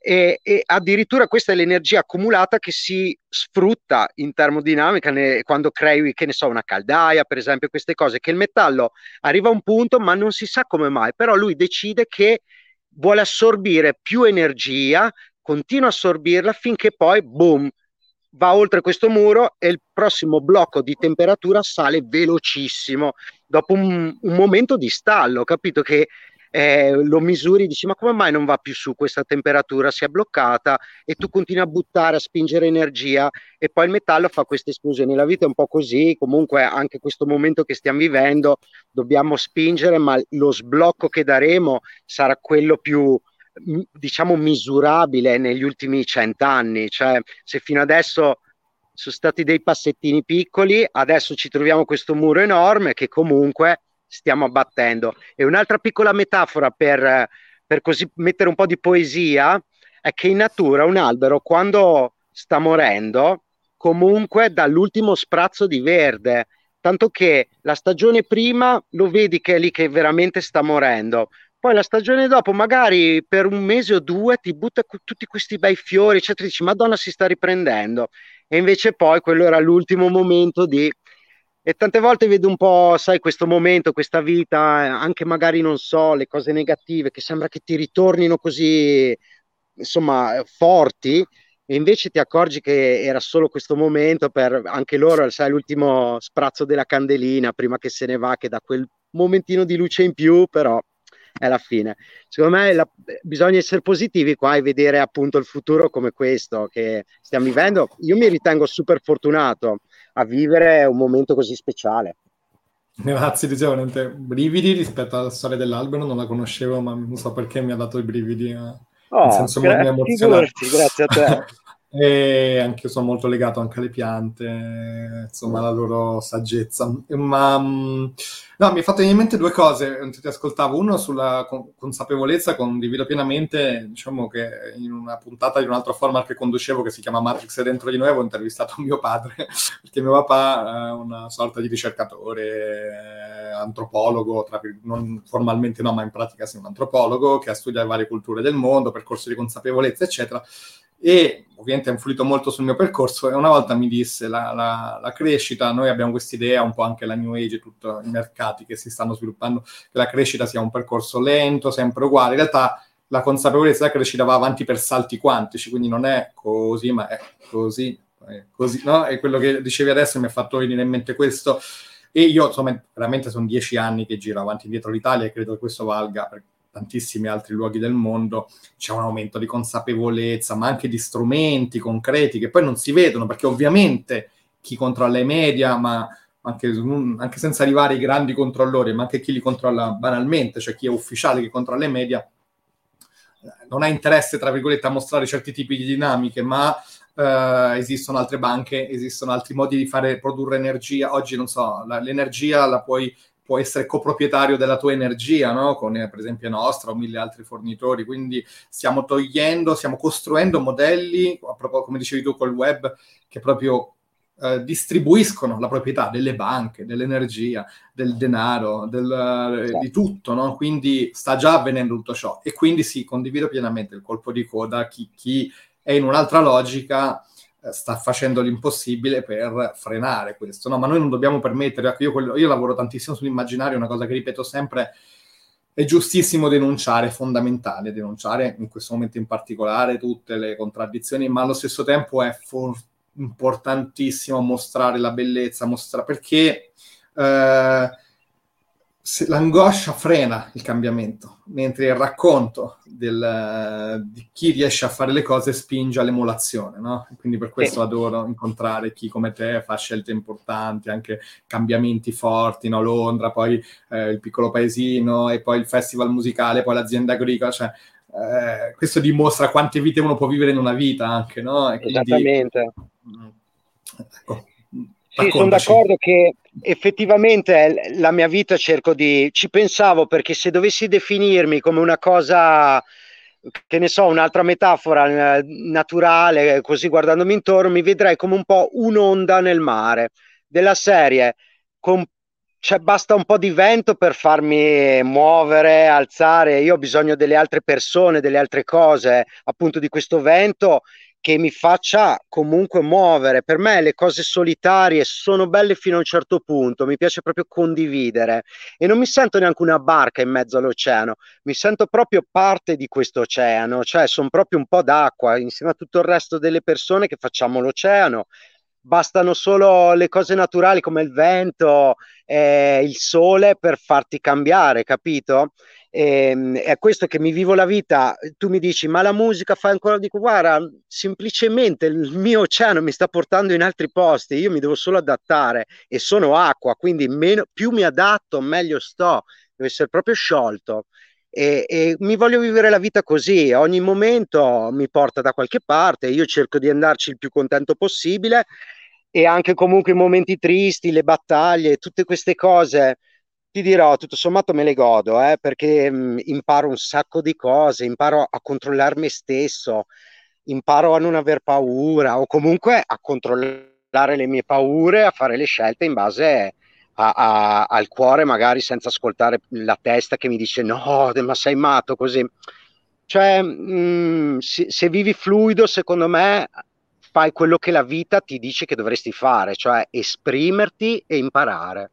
e, e addirittura questa è l'energia accumulata che si sfrutta in termodinamica ne, quando crei, che ne so, una caldaia, per esempio, queste cose, che il metallo arriva a un punto ma non si sa come mai, però lui decide che vuole assorbire più energia, continua a assorbirla finché poi, boom, va oltre questo muro e il prossimo blocco di temperatura sale velocissimo dopo un, un momento di stallo, capito? Che eh, lo misuri, dici ma come mai non va più su questa temperatura, si è bloccata. E tu continui a buttare, a spingere energia e poi il metallo fa questa esplosione. La vita è un po' così, comunque anche questo momento che stiamo vivendo dobbiamo spingere, ma lo sblocco che daremo sarà quello più diciamo misurabile negli ultimi cent'anni, cioè se fino adesso sono stati dei passettini piccoli, adesso ci troviamo questo muro enorme che comunque stiamo abbattendo. E un'altra piccola metafora per, per così mettere un po' di poesia è che in natura un albero quando sta morendo comunque dà l'ultimo sprazzo di verde, tanto che la stagione prima lo vedi che è lì che veramente sta morendo, poi la stagione dopo, magari per un mese o due, ti butta tutti questi bei fiori, eccetera, dici, Madonna, si sta riprendendo. E invece poi quello era l'ultimo momento di... E tante volte vedo un po', sai, questo momento, questa vita, anche magari, non so, le cose negative, che sembra che ti ritornino così, insomma, forti, e invece ti accorgi che era solo questo momento per anche loro, sai, l'ultimo sprazzo della candelina prima che se ne va, che dà quel momentino di luce in più, però è la fine. Secondo me la, bisogna essere positivi qua e vedere appunto il futuro come questo che stiamo vivendo. Io mi ritengo super fortunato a vivere un momento così speciale. Grazie, dicevo, niente, brividi rispetto alla storia dell'albero, non la conoscevo, ma non so perché mi ha dato i brividi. Eh. Oh, in senso gra- molto emozionante. Grazie a te. e anche io sono molto legato anche alle piante, insomma, alla loro saggezza. Ma mm, no, mi fatto venire in mente due cose mentre ti ascoltavo. Uno sulla consapevolezza, condivido pienamente, diciamo che in una puntata di un altro format che conducevo che si chiama Matrix dentro di noi avevo intervistato mio padre, perché mio papà è una sorta di ricercatore, antropologo, tra, non formalmente no, ma in pratica sì, un antropologo che ha studiato varie culture del mondo, percorso di consapevolezza, eccetera e ovviamente ha influito molto sul mio percorso e una volta mi disse la, la, la crescita, noi abbiamo questa idea, un po' anche la New Age, tutti i mercati che si stanno sviluppando, che la crescita sia un percorso lento, sempre uguale, in realtà la consapevolezza della crescita va avanti per salti quantici, quindi non è così, ma è così, è così, no? E quello che dicevi adesso mi ha fatto venire in mente questo, e io insomma veramente sono dieci anni che giro avanti e indietro l'Italia e credo che questo valga per tantissimi altri luoghi del mondo c'è un aumento di consapevolezza, ma anche di strumenti concreti che poi non si vedono, perché ovviamente chi controlla i media, ma anche, anche senza arrivare ai grandi controllori, ma anche chi li controlla banalmente, cioè chi è ufficiale che controlla i media, non ha interesse, tra virgolette, a mostrare certi tipi di dinamiche, ma Uh, esistono altre banche, esistono altri modi di fare produrre energia. Oggi non so, la, l'energia la puoi può essere coproprietario della tua energia, no? con eh, per esempio Nostra o mille altri fornitori. Quindi stiamo togliendo, stiamo costruendo modelli, come dicevi tu col web, che proprio eh, distribuiscono la proprietà delle banche, dell'energia, del denaro, del, eh, di tutto. No? Quindi sta già avvenendo tutto ciò. E quindi sì, condivido pienamente il colpo di coda. Chi, chi è in un'altra logica sta facendo l'impossibile per frenare questo, no? Ma noi non dobbiamo permettere, ecco, io, quello, io lavoro tantissimo sull'immaginario, una cosa che ripeto sempre, è giustissimo denunciare, è fondamentale denunciare in questo momento in particolare tutte le contraddizioni, ma allo stesso tempo è for- importantissimo mostrare la bellezza, mostrare perché eh, l'angoscia frena il cambiamento, mentre il racconto del, di chi riesce a fare le cose spinge all'emulazione, no? Quindi per questo adoro incontrare chi come te fa scelte importanti, anche cambiamenti forti, no? Londra, poi eh, il piccolo paesino e poi il festival musicale, poi l'azienda agricola, cioè eh, questo dimostra quante vite uno può vivere in una vita anche, no? Quindi, Esattamente. Mm, ecco, sì, sono d'accordo che effettivamente la mia vita cerco di... ci pensavo perché se dovessi definirmi come una cosa, che ne so, un'altra metafora eh, naturale, così guardandomi intorno, mi vedrei come un po' un'onda nel mare della serie. Con, cioè, basta un po' di vento per farmi muovere, alzare. Io ho bisogno delle altre persone, delle altre cose, appunto di questo vento che mi faccia comunque muovere. Per me le cose solitarie sono belle fino a un certo punto, mi piace proprio condividere e non mi sento neanche una barca in mezzo all'oceano, mi sento proprio parte di questo oceano, cioè sono proprio un po' d'acqua insieme a tutto il resto delle persone che facciamo l'oceano. Bastano solo le cose naturali come il vento, e il sole per farti cambiare, capito? E, ehm, è questo che mi vivo la vita. Tu mi dici, ma la musica fa ancora di guarda, semplicemente il mio oceano mi sta portando in altri posti, io mi devo solo adattare e sono acqua, quindi meno, più mi adatto, meglio sto, devo essere proprio sciolto. E, e, mi voglio vivere la vita così, ogni momento mi porta da qualche parte, io cerco di andarci il più contento possibile e anche comunque i momenti tristi, le battaglie, tutte queste cose ti dirò, tutto sommato me le godo, eh, perché mh, mm, imparo un sacco di cose, imparo a controllare me stesso, imparo a non aver paura o comunque a controllare le mie paure, a fare le scelte in base a, a, al cuore, magari senza ascoltare la testa che mi dice no, ma sei matto così. Cioè, mh, mm, se, se vivi fluido, secondo me, fai quello che la vita ti dice che dovresti fare, cioè esprimerti e imparare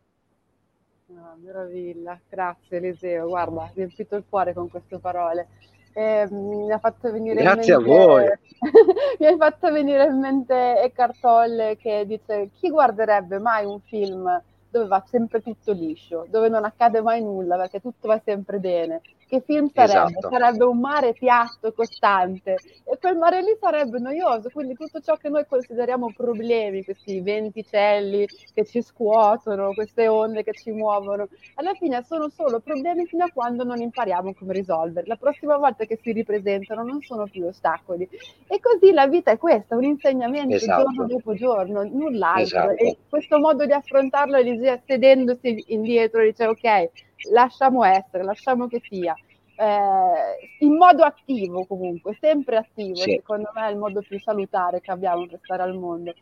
meraviglia, grazie Eliseo, guarda, hai riempito il cuore con queste parole. Eh, mi ha fatto venire grazie in mente, a voi. mi hai fatto venire in mente Eckhart Tolle che dice chi guarderebbe mai un film dove va sempre tutto liscio, dove non accade mai nulla perché tutto va sempre bene che film sarebbe? Esatto. Sarebbe un mare piatto, costante e quel mare lì sarebbe noioso, quindi tutto ciò che noi consideriamo problemi, questi venticelli che ci scuotono, queste onde che ci muovono, alla fine sono solo problemi fino a quando non impariamo come risolverli. La prossima volta che si ripresentano non sono più ostacoli. E così la vita è questa, un insegnamento esatto. giorno dopo giorno, null'altro. Esatto. E questo modo di affrontarlo, Elisea, sedendosi indietro, dice ok, lasciamo essere, lasciamo che sia. Eh, in modo attivo comunque, sempre attivo, sì. secondo me è il modo più salutare che abbiamo per stare al mondo.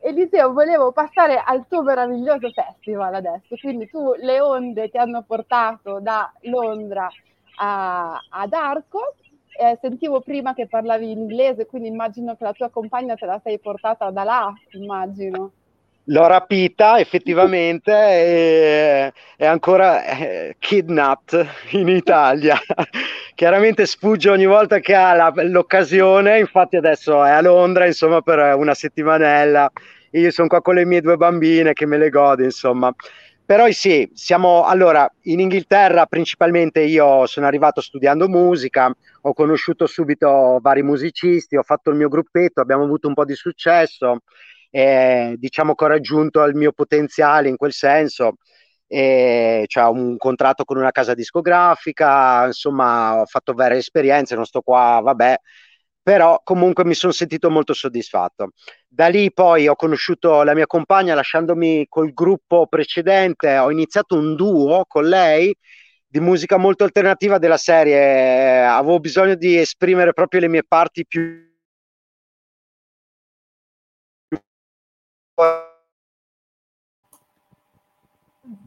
Eliseo, volevo passare al tuo meraviglioso festival adesso, quindi tu le onde ti hanno portato da Londra a, ad Arco, eh, sentivo prima che parlavi in inglese, quindi immagino che la tua compagna te la sei portata da là, immagino. L'ho rapita effettivamente e è ancora eh, kidnapped in Italia. Chiaramente sfugge ogni volta che ha la, l'occasione, infatti adesso è a Londra insomma per una settimanella. Io sono qua con le mie due bambine che me le godo insomma. Però sì, siamo allora in Inghilterra principalmente io sono arrivato studiando musica, ho conosciuto subito vari musicisti, ho fatto il mio gruppetto, abbiamo avuto un po' di successo eh, diciamo che ho raggiunto il mio potenziale in quel senso. E cioè, un contratto con una casa discografica, insomma, ho fatto varie esperienze, non sto qua, vabbè, però comunque mi sono sentito molto soddisfatto. Da lì poi ho conosciuto la mia compagna lasciandomi col gruppo precedente, ho iniziato un duo con lei di musica molto alternativa della serie, avevo bisogno di esprimere proprio le mie parti più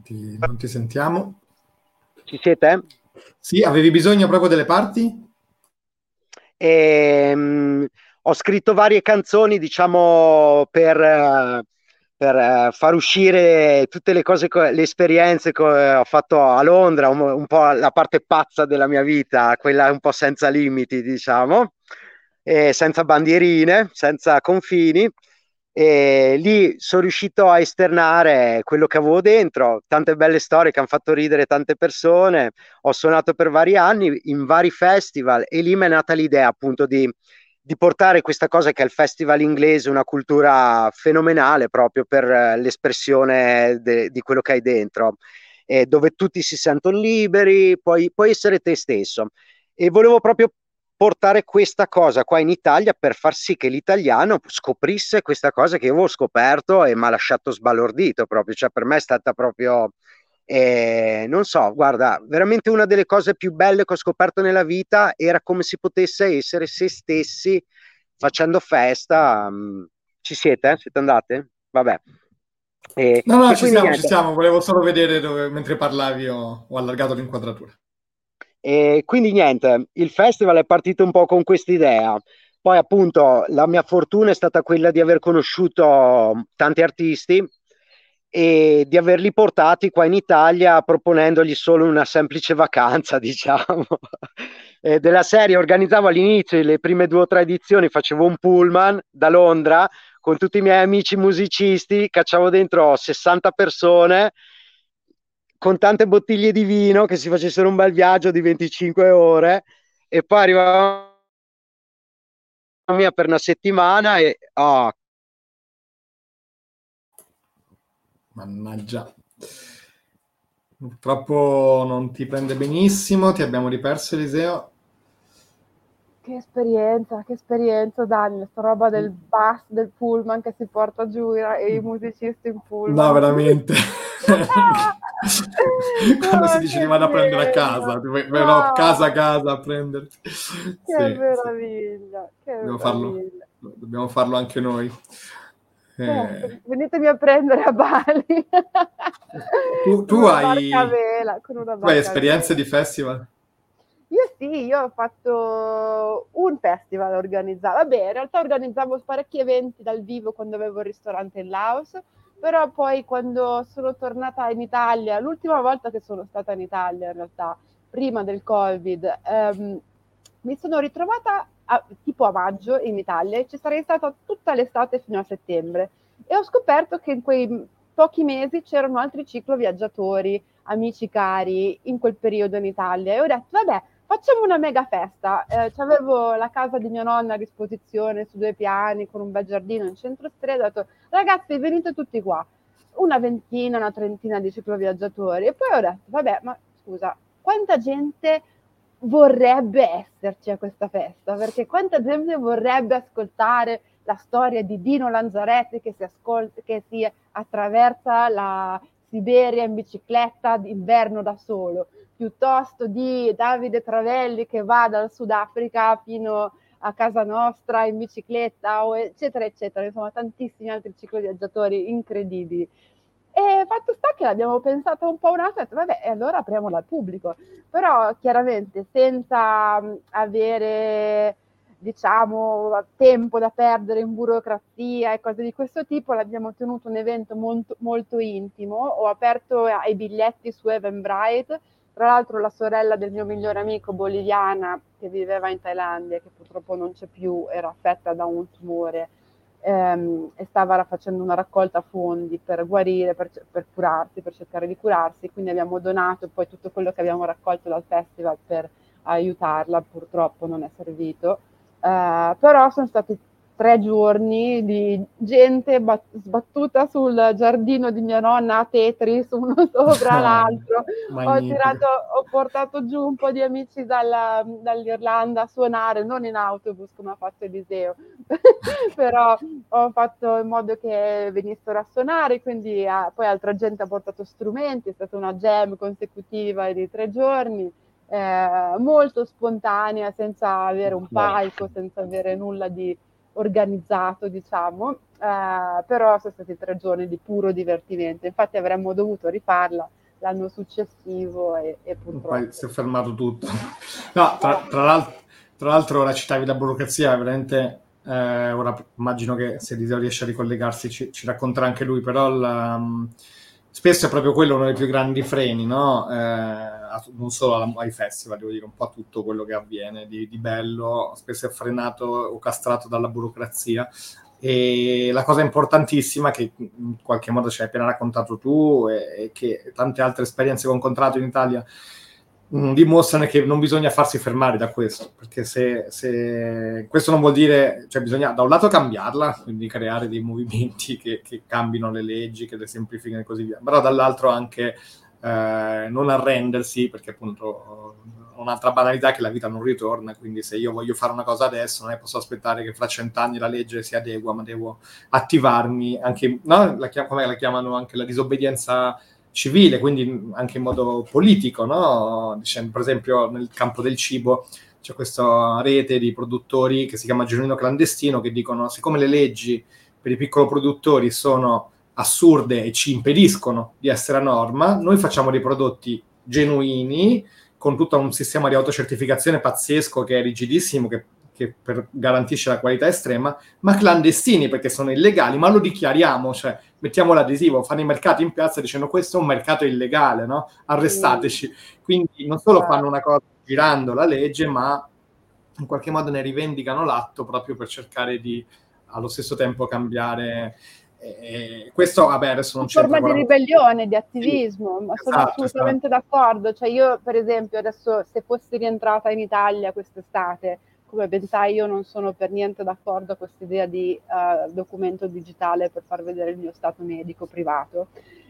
Ti, non ti sentiamo. Ci siete? Sì, avevi bisogno proprio delle parti? E, um, ho scritto varie canzoni, diciamo, per, per uh, far uscire tutte le cose, le esperienze che ho fatto a Londra, un, un, po' la parte pazza della mia vita, quella un po' senza limiti, diciamo, e senza bandierine, senza confini E lì sono riuscito a esternare quello che avevo dentro, tante belle storie che hanno fatto ridere tante persone. Ho suonato per vari anni in vari festival e lì mi è nata l'idea appunto di, di portare questa cosa che è il festival inglese, una cultura fenomenale proprio per l'espressione de, di quello che hai dentro, eh, dove tutti si sentono liberi, puoi, puoi essere te stesso. E volevo proprio portare questa cosa qua in Italia per far sì che l'italiano scoprisse questa cosa che io avevo scoperto e mi ha lasciato sbalordito proprio, cioè per me è stata proprio, eh, non so, guarda, veramente una delle cose più belle che ho scoperto nella vita era come si potesse essere se stessi facendo festa. Mm, ci siete? Siete andate? Vabbè. E, no, no, ci siamo, niente. ci siamo, volevo solo vedere dove mentre parlavi ho, ho allargato l'inquadratura. E quindi niente, il festival è partito un po' con quest'idea. Poi appunto la mia fortuna è stata quella di aver conosciuto tanti artisti e di averli portati qua in Italia proponendogli solo una semplice vacanza, diciamo. Della serie organizzavo all'inizio le prime due o tre edizioni, facevo un pullman da Londra con tutti i miei amici musicisti, cacciavo dentro 60 persone con tante bottiglie di vino che si facessero un bel viaggio di 25 ore e poi arrivavamo mia per una settimana e oh. mannaggia purtroppo non ti prende benissimo ti abbiamo riperso Eliseo che esperienza, che esperienza Daniel, sta roba del bus, del pullman che si porta giù e i musicisti in pullman. No, veramente. Quando no, si dice di vado a prendere a casa, no. no, casa a casa a prenderti. Che sì, meraviglia, sì. che dobbiamo, meraviglia. Farlo, dobbiamo farlo anche noi. Eh. Venitemi a prendere a Bali. Tu, tu hai, vela, tu hai esperienze di festival? Io sì, io ho fatto un festival organizzato. Vabbè, in realtà organizzavo parecchi eventi dal vivo quando avevo il ristorante in Laos, però poi quando sono tornata in Italia, l'ultima volta che sono stata in Italia in realtà, prima del Covid, ehm, mi sono ritrovata a, tipo a maggio in Italia e ci sarei stata tutta l'estate fino a settembre e ho scoperto che in quei pochi mesi c'erano altri cicloviaggiatori, amici cari in quel periodo in Italia e ho detto vabbè facciamo una mega festa. Eh, avevo la casa di mia nonna a disposizione su due piani con un bel giardino in centro strada. Ho detto, ragazzi, venite tutti qua. Una ventina, una trentina di cicloviaggiatori. E poi ho detto, vabbè, ma scusa, quanta gente vorrebbe esserci a questa festa? Perché quanta gente vorrebbe ascoltare la storia di Dino Lanzaretti che si, ascolta, che si attraversa la Siberia in bicicletta d'inverno da solo? Piuttosto di Davide Travelli che va dal Sudafrica fino a casa nostra in bicicletta, eccetera, eccetera, insomma tantissimi altri cicloviaggiatori incredibili. E fatto sta che l'abbiamo pensato un po' un attimo, vabbè, e allora apriamola al pubblico, però chiaramente senza avere diciamo tempo da perdere in burocrazia e cose di questo tipo, l'abbiamo tenuto un evento molto, molto intimo, ho aperto ai biglietti su Eventbrite tra l'altro la sorella del mio migliore amico boliviana che viveva in Thailandia, che purtroppo non c'è più, era affetta da un tumore ehm, e stava facendo una raccolta fondi per guarire, per, per, curarsi, per cercare di curarsi, quindi abbiamo donato poi tutto quello che abbiamo raccolto dal festival per aiutarla, purtroppo non è servito. Uh, però sono stati tre giorni di gente bat- sbattuta sul giardino di mia nonna a Tetris, uno sopra l'altro. Ho, tirato, ho, portato giù un po' di amici dalla, dall'Irlanda a suonare, non in autobus come ha fatto Eliseo, però ho fatto in modo che venissero a suonare, quindi ah, poi altra gente ha portato strumenti, è stata una jam consecutiva di tre giorni. Eh, molto spontanea, senza avere un palco, senza avere nulla di, organizzato, diciamo, eh, però sono stati tre giorni di puro divertimento. Infatti avremmo dovuto rifarla l'anno successivo e, e purtroppo... Poi si è fermato tutto. No, tra, tra, l'altro, tra l'altro ora citavi la burocrazia, veramente... Eh, ora immagino che se riesce a ricollegarsi ci, ci racconterà anche lui, però la, spesso è proprio quello uno dei più grandi freni, no? Eh, non solo ai festival, devo dire, un po' a tutto quello che avviene di, di bello, spesso è frenato o castrato dalla burocrazia. E la cosa importantissima che in qualche modo ci hai appena raccontato tu e che tante altre esperienze che ho incontrato in Italia dimostrano che non bisogna farsi fermare da questo, perché se, se, questo non vuol dire, cioè bisogna da un lato cambiarla, quindi creare dei movimenti che, che cambino le leggi, che le semplifichino e così via, però dall'altro anche eh, non arrendersi, perché appunto un'altra banalità è che la vita non ritorna, quindi se io voglio fare una cosa adesso non è posso aspettare che fra cent'anni la legge si adegua, ma devo attivarmi, anche, no? la, come la chiamano anche la disobbedienza civile, quindi anche in modo politico, no? Dicendo, per esempio nel campo del cibo c'è questa rete di produttori che si chiama Genuino Clandestino che dicono siccome le leggi per i piccoli produttori sono assurde e ci impediscono di essere a norma, noi facciamo dei prodotti genuini con tutto un sistema di autocertificazione pazzesco che è rigidissimo, che, che per, garantisce la qualità estrema, ma clandestini perché sono illegali, ma lo dichiariamo, cioè mettiamo l'adesivo, fanno i mercati in piazza dicendo questo è un mercato illegale, no? arrestateci. Quindi non solo fanno una cosa girando la legge, ma in qualche modo ne rivendicano l'atto proprio per cercare di allo stesso tempo cambiare e questo, vabbè, adesso non c'è. forma di ribellione, di attivismo, ma sono esatto, assolutamente esatto. d'accordo. Cioè, io, per esempio, adesso se fossi rientrata in Italia quest'estate, come ben sai, io non sono per niente d'accordo a questa idea di uh, documento digitale per far vedere il mio stato medico privato,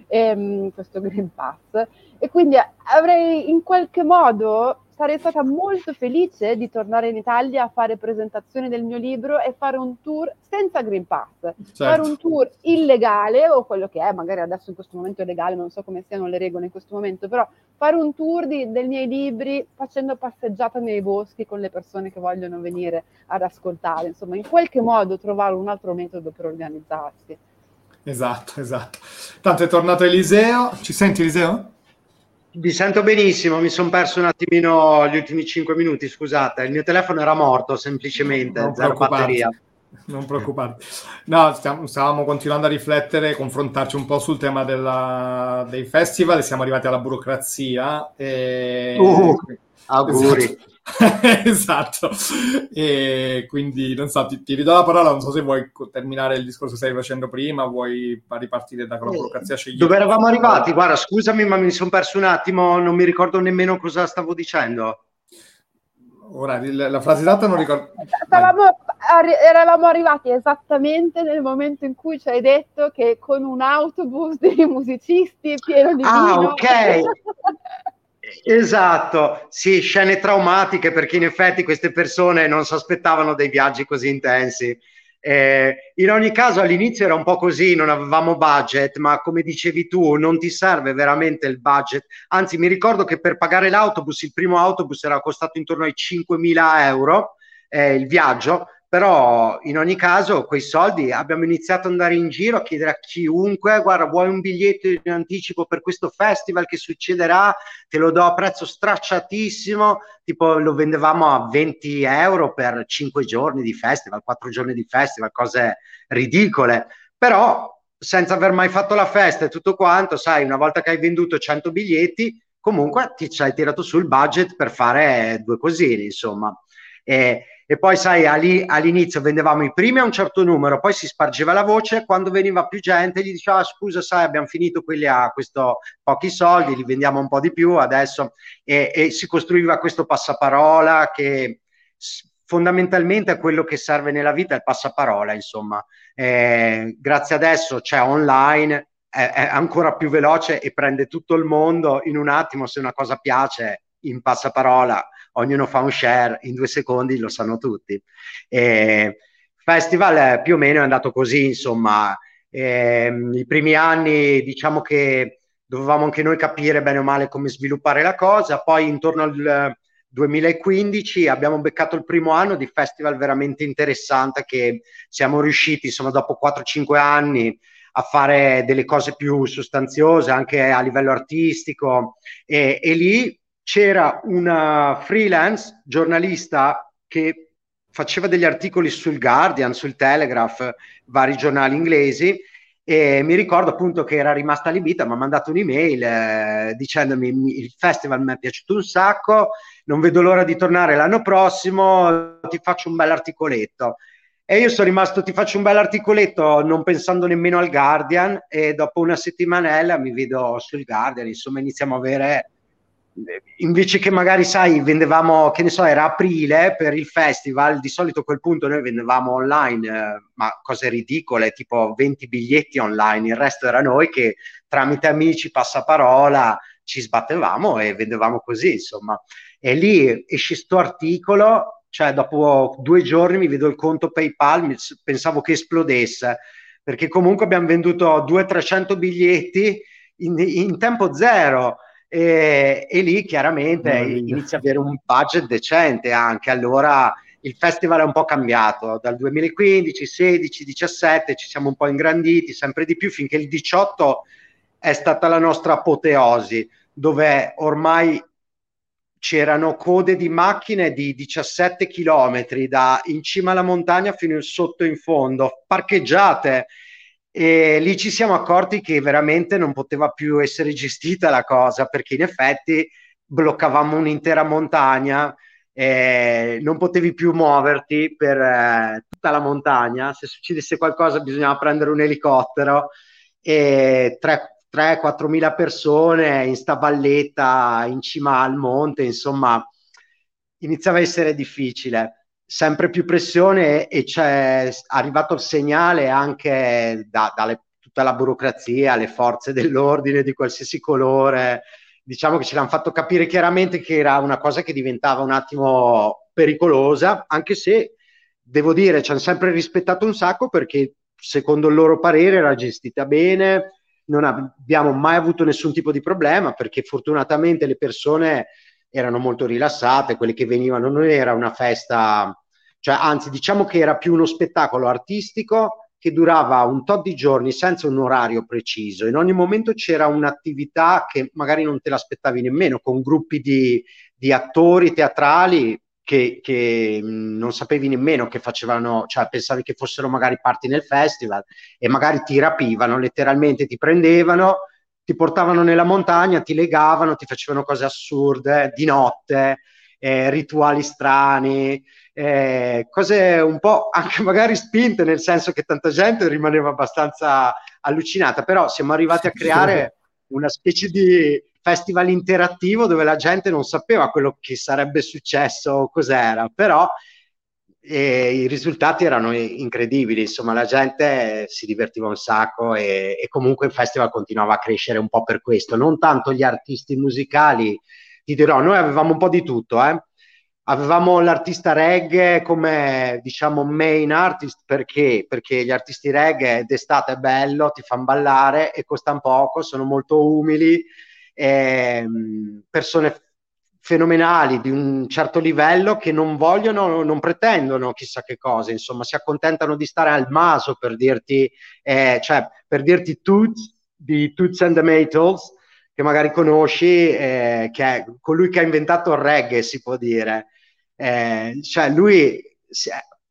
ehm, questo Green Pass. E quindi avrei in qualche modo sarei stata molto felice di tornare in Italia a fare presentazioni del mio libro e fare un tour senza Green Pass, certo. fare un tour illegale o quello che è, magari adesso in questo momento è legale, non so come siano le regole in questo momento, però fare un tour di, dei miei libri facendo passeggiata nei boschi con le persone che vogliono venire ad ascoltare, insomma in qualche modo trovare un altro metodo per organizzarsi. Esatto, esatto. Tanto è tornato Eliseo, ci senti Eliseo? Vi sento benissimo, mi sono perso un attimino gli ultimi 5 minuti, scusate, il mio telefono era morto semplicemente, non zero batteria. Non preoccuparti. No, stiamo, stavamo continuando a riflettere, confrontarci un po' sul tema della, dei festival, siamo arrivati alla burocrazia. E... Uh, auguri. Esatto. esatto, e quindi non so, ti, ti, ridò la parola, non so se vuoi terminare il discorso che stavi facendo prima, vuoi ripartire da quella burocrazia scegliere. Dove eravamo arrivati? Guarda, scusami, ma mi sono perso un attimo, non mi ricordo nemmeno cosa stavo dicendo. Ora, la frase esatta non ricordo. Stavamo, arri- eravamo arrivati esattamente nel momento in cui ci hai detto che con un autobus di musicisti pieno di ah, vino... Ah, ok! Esatto, sì, scene traumatiche perché in effetti queste persone non si aspettavano dei viaggi così intensi. Eh, in ogni caso all'inizio era un po' così, non avevamo budget, ma come dicevi tu, non ti serve veramente il budget. Anzi, mi ricordo che per pagare l'autobus, il primo autobus era costato intorno ai 5.000 euro eh, il viaggio, però in ogni caso quei soldi abbiamo iniziato ad andare in giro a chiedere a chiunque guarda vuoi un biglietto in anticipo per questo festival che succederà? Te lo do a prezzo stracciatissimo. Tipo lo vendevamo a 20 euro per 5 giorni di festival 4 giorni di festival cose ridicole. Però senza aver mai fatto la festa e tutto quanto sai una volta che hai venduto 100 biglietti comunque ti ci hai tirato sul budget per fare due cosine insomma. E, e poi sai all'inizio vendevamo i primi a un certo numero, poi si spargeva la voce, quando veniva più gente gli diceva ah, scusa sai abbiamo finito quelli a questo pochi soldi, li vendiamo un po' di più adesso e, e si costruiva questo passaparola che fondamentalmente è quello che serve nella vita, il passaparola insomma. Eh, grazie adesso c'è online, è, è ancora più veloce e prende tutto il mondo in un attimo se una cosa piace in passaparola ognuno fa un share, in due secondi lo sanno tutti. E festival eh, più o meno è andato così, insomma, eh, i primi anni diciamo che dovevamo anche noi capire bene o male come sviluppare la cosa, poi intorno al 2015 abbiamo beccato il primo anno di festival veramente interessante che siamo riusciti, insomma, dopo 4-5 anni a fare delle cose più sostanziose anche a livello artistico. E, e lì c'era una freelance giornalista che faceva degli articoli sul Guardian, sul Telegraph, vari giornali inglesi e mi ricordo appunto che era rimasta libita, mi ha mandato un'email eh, dicendomi il festival mi è piaciuto un sacco, non vedo l'ora di tornare l'anno prossimo, ti faccio un bel articoletto. E io sono rimasto, ti faccio un bel articoletto non pensando nemmeno al Guardian e dopo una settimanella mi vedo sul Guardian, insomma iniziamo a avere invece che magari, sai, vendevamo, che ne so, era aprile per il festival, di solito a quel punto noi vendevamo online, eh, ma cose ridicole, tipo 20 biglietti online, il resto era noi che tramite amici, passaparola, ci sbattevamo e vendevamo così, insomma. E lì esce sto articolo, cioè dopo due giorni mi vedo il conto PayPal, pensavo che esplodesse, perché comunque abbiamo venduto 200-300 biglietti in, in tempo zero e, e lì chiaramente inizia ad avere un budget decente anche. Allora il festival è un po' cambiato. Dal 2015, 16, 17 ci siamo un po' ingranditi sempre di più finché il 18 è stata la nostra apoteosi dove ormai c'erano code di macchine di 17 chilometri da in cima alla montagna fino in sotto in fondo. Parcheggiate e lì ci siamo accorti che veramente non poteva più essere gestita la cosa perché in effetti bloccavamo un'intera montagna, eh, non potevi più muoverti per eh, tutta la montagna. Se succedesse qualcosa bisognava prendere un elicottero e 3-4 mila persone in sta valletta in cima al monte, insomma, iniziava a essere difficile sempre più pressione e c'è arrivato il segnale anche da, dalle, tutta la burocrazia, le forze dell'ordine di qualsiasi colore, diciamo che ce l'hanno fatto capire chiaramente che era una cosa che diventava un attimo pericolosa, anche se devo dire ci hanno sempre rispettato un sacco perché secondo il loro parere era gestita bene, non abbiamo mai avuto nessun tipo di problema perché fortunatamente le persone erano molto rilassate, quelle che venivano non era una festa, cioè anzi diciamo che era più uno spettacolo artistico che durava un tot di giorni senza un orario preciso. In ogni momento c'era un'attività che magari non te l'aspettavi nemmeno, con gruppi di, di attori teatrali che, che non sapevi nemmeno che facevano, cioè pensavi che fossero magari parti nel festival e magari ti rapivano, letteralmente ti prendevano ti portavano nella montagna, ti legavano, ti facevano cose assurde di notte, eh, rituali strani, eh, cose un po' anche magari spinte, nel senso che tanta gente rimaneva abbastanza allucinata, però siamo arrivati a creare una specie di festival interattivo dove la gente non sapeva quello che sarebbe successo o cos'era, però e i risultati erano incredibili, insomma la gente si divertiva un sacco e, e, comunque il festival continuava a crescere un po' per questo, non tanto gli artisti musicali, ti dirò, noi avevamo un po' di tutto, eh? avevamo l'artista reggae come diciamo main artist perché? Perché gli artisti reggae d'estate è bello, ti fanno ballare e costano poco, sono molto umili, eh, persone fenomenali di un certo livello che non vogliono, non pretendono chissà che cosa, insomma, si accontentano di stare al maso per dirti, eh, cioè per dirti Toots di Toots and the Maytals, che magari conosci, eh, che è colui che ha inventato il reggae, si può dire. Eh, cioè lui è,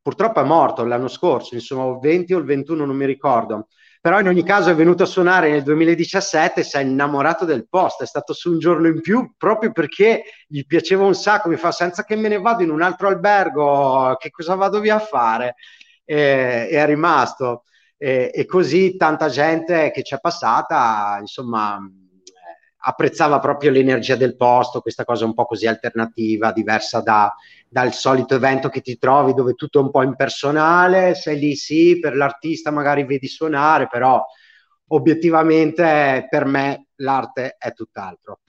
purtroppo è morto l'anno scorso, insomma, il 20 o il 21, non mi ricordo però in ogni caso è venuto a suonare nel 2017 si è innamorato del posto, è stato su un giorno in più proprio perché gli piaceva un sacco, mi fa senza che me ne vado in un altro albergo, che cosa vado via a fare? E, è rimasto. E, e così tanta gente che ci è passata, insomma, apprezzava proprio l'energia del posto, questa cosa un po' così alternativa, diversa da, dal solito evento che ti trovi dove tutto è un po' impersonale, sei lì sì, per l'artista magari vedi suonare, però obiettivamente per me l'arte è tutt'altro.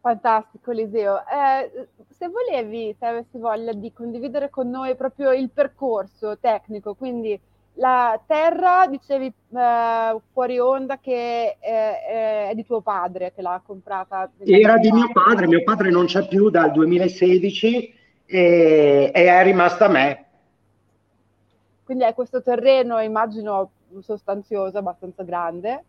Fantastico Eliseo. Eh, se volevi, se avessi voglia di condividere con noi proprio il percorso tecnico, quindi la terra, dicevi eh, fuori onda che è, è, di tuo padre che l'ha comprata. Era di mio padre, mio padre non c'è più dal 2016 e, e è rimasta a me. Quindi è questo terreno, immagino, sostanzioso, abbastanza grande.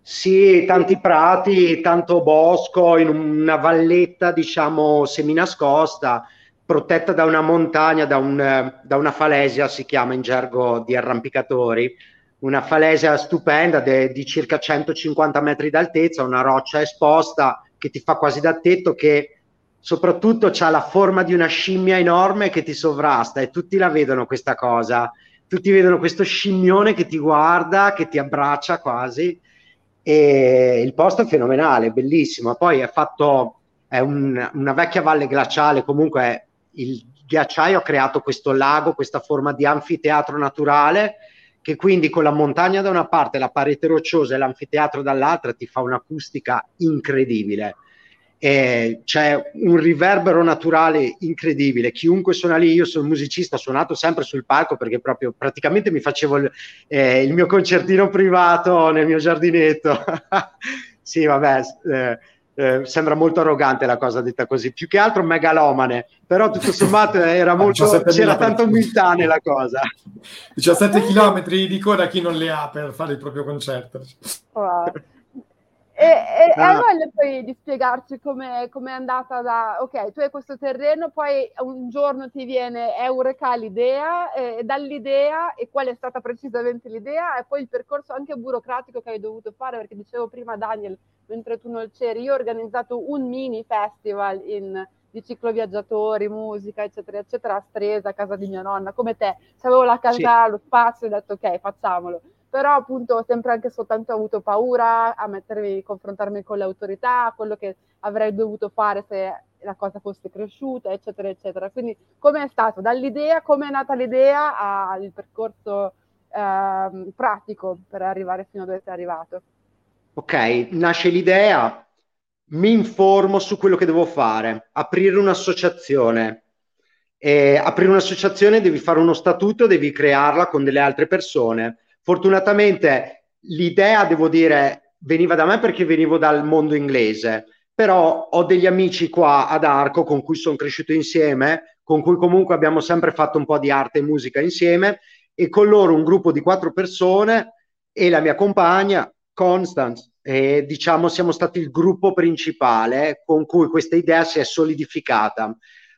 Sì, tanti prati, tanto bosco, in una valletta, diciamo, seminascosta protetta da una montagna, da, un, da una falesia, si chiama in gergo di arrampicatori, una falesia stupenda de, di circa 150 metri d'altezza, una roccia esposta che ti fa quasi da tetto che soprattutto ha la forma di una scimmia enorme che ti sovrasta e tutti la vedono questa cosa. Tutti vedono questo scimmione che ti guarda, che ti abbraccia quasi. E il posto è fenomenale, bellissimo. Poi è fatto, è un, una vecchia valle glaciale, comunque il ghiacciaio ha creato questo lago, questa forma di anfiteatro naturale che quindi con la montagna da una parte, la parete rocciosa e l'anfiteatro dall'altra ti fa un'acustica incredibile. E c'è un riverbero naturale incredibile. Chiunque suona lì, io sono musicista, ho suonato sempre sul palco perché proprio praticamente mi facevo il, eh, il mio concertino privato nel mio giardinetto. sì, vabbè. Eh, eh, sembra molto arrogante la cosa detta così, più che altro megalomane, però tutto sommato era molto, c'era tanta umiltà nella cosa. 17 km di coda chi non le ha per fare il proprio concerto. Wow. E, e, ah. hai voglia poi di spiegarci come è andata da, ok, tu hai questo terreno, poi un giorno ti viene Eureka l'idea, e dall'idea, e qual è stata precisamente l'idea, e poi il percorso anche burocratico che hai dovuto fare, perché dicevo prima Daniel, mentre tu non c'eri, io ho organizzato un mini festival in, di cicloviaggiatori, musica, eccetera, eccetera, a Stresa, a casa di mia nonna, come te, avevo la casa, sì. lo spazio, ho detto ok, facciamolo però appunto ho sempre anche soltanto avuto paura a mettermi, confrontarmi con le autorità, quello che avrei dovuto fare se la cosa fosse cresciuta, eccetera, eccetera. Quindi come è stato dall'idea, come è nata l'idea al percorso eh, pratico per arrivare fino a dove sei arrivato? Ok, nasce l'idea, mi informo su quello che devo fare, aprire un'associazione. E aprire un'associazione devi fare uno statuto, devi crearla con delle altre persone Fortunatamente l'idea, devo dire, veniva da me perché venivo dal mondo inglese, però ho degli amici qua ad Arco con cui sono cresciuto insieme, con cui comunque abbiamo sempre fatto un po' di arte e musica insieme e con loro un gruppo di quattro persone e la mia compagna Constance e diciamo siamo stati il gruppo principale con cui questa idea si è solidificata.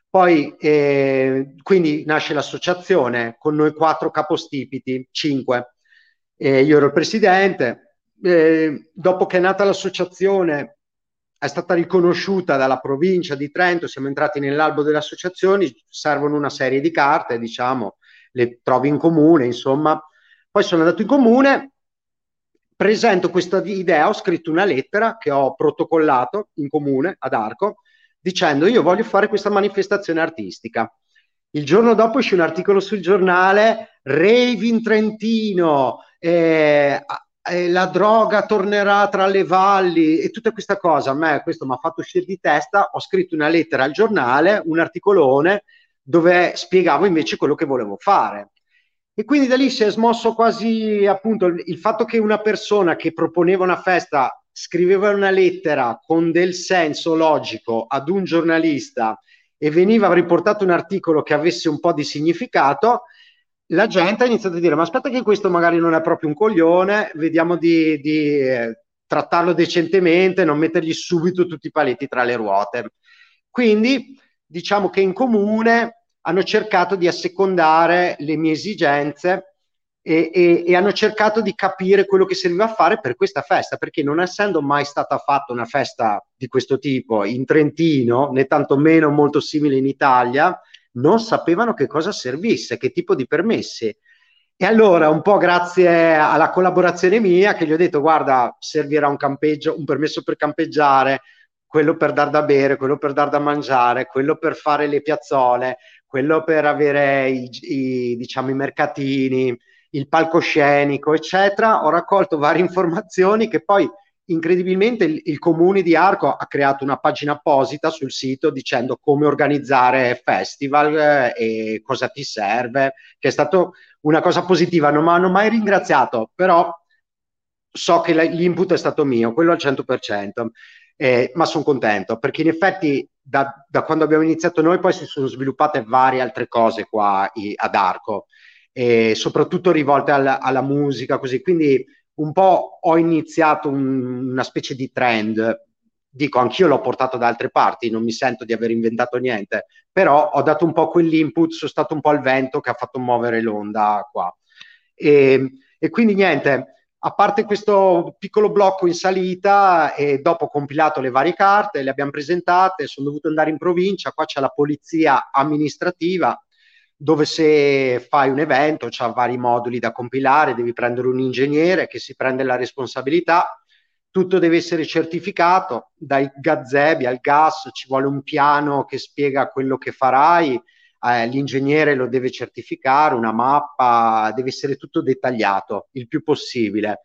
Poi eh, quindi nasce l'associazione con noi quattro capostipiti, cinque eh, io ero il presidente. Eh, dopo che è nata l'associazione, è stata riconosciuta dalla provincia di Trento, siamo entrati nell'albo delle associazioni, servono una serie di carte, diciamo, le trovi in comune, insomma. Poi sono andato in comune, presento questa idea, ho scritto una lettera che ho protocollato in comune ad Arco, dicendo io voglio fare questa manifestazione artistica. Il giorno dopo esce un articolo sul giornale, Rave in Trentino, eh, eh, la droga tornerà tra le valli e tutta questa cosa. A me questo mi ha fatto uscire di testa. Ho scritto una lettera al giornale, un articolone dove spiegavo invece quello che volevo fare. E quindi da lì si è smosso quasi appunto il, il fatto che una persona che proponeva una festa scriveva una lettera con del senso logico ad un giornalista e veniva riportato un articolo che avesse un po' di significato, la gente ha iniziato a dire ma aspetta che questo magari non è proprio un coglione, vediamo di, di eh, trattarlo decentemente, non mettergli subito tutti i paletti tra le ruote. Quindi diciamo che in comune hanno cercato di assecondare le mie esigenze e, e, e, hanno cercato di capire quello che serviva a fare per questa festa, perché non essendo mai stata fatta una festa di questo tipo in Trentino, né tantomeno molto simile in Italia, non sapevano che cosa servisse, che tipo di permessi. E allora, un po' grazie alla collaborazione mia, che gli ho detto: guarda, servirà un campeggio, un permesso per campeggiare, quello per dar da bere, quello per dar da mangiare, quello per fare le piazzole, quello per avere i, i, diciamo, i mercatini, il palcoscenico, eccetera. Ho raccolto varie informazioni che poi incredibilmente il, il, comune di Arco ha creato una pagina apposita sul sito dicendo come organizzare festival eh, e cosa ti serve, che è stata una cosa positiva. Non mi hanno mai ringraziato, però so che l'input è stato mio, quello al 100%, eh, ma sono contento perché in effetti da, da, quando abbiamo iniziato noi poi si sono sviluppate varie altre cose qua i, ad Arco, e soprattutto rivolte alla, alla musica, così. Quindi un po' ho iniziato un, una specie di trend. Dico, anch'io l'ho portato da altre parti, non mi sento di aver inventato niente, però ho dato un po' quell'input, sono stato un po' il vento che ha fatto muovere l'onda qua. E, e quindi niente, a parte questo piccolo blocco in salita e dopo ho compilato le varie carte, le abbiamo presentate, sono dovuto andare in provincia, qua c'è la polizia amministrativa dove se fai un evento c'ha vari moduli da compilare, devi prendere un ingegnere che si prende la responsabilità, tutto deve essere certificato, dai gazebi al gas ci vuole un piano che spiega quello che farai, eh, l'ingegnere lo deve certificare, una mappa, deve essere tutto dettagliato il più possibile.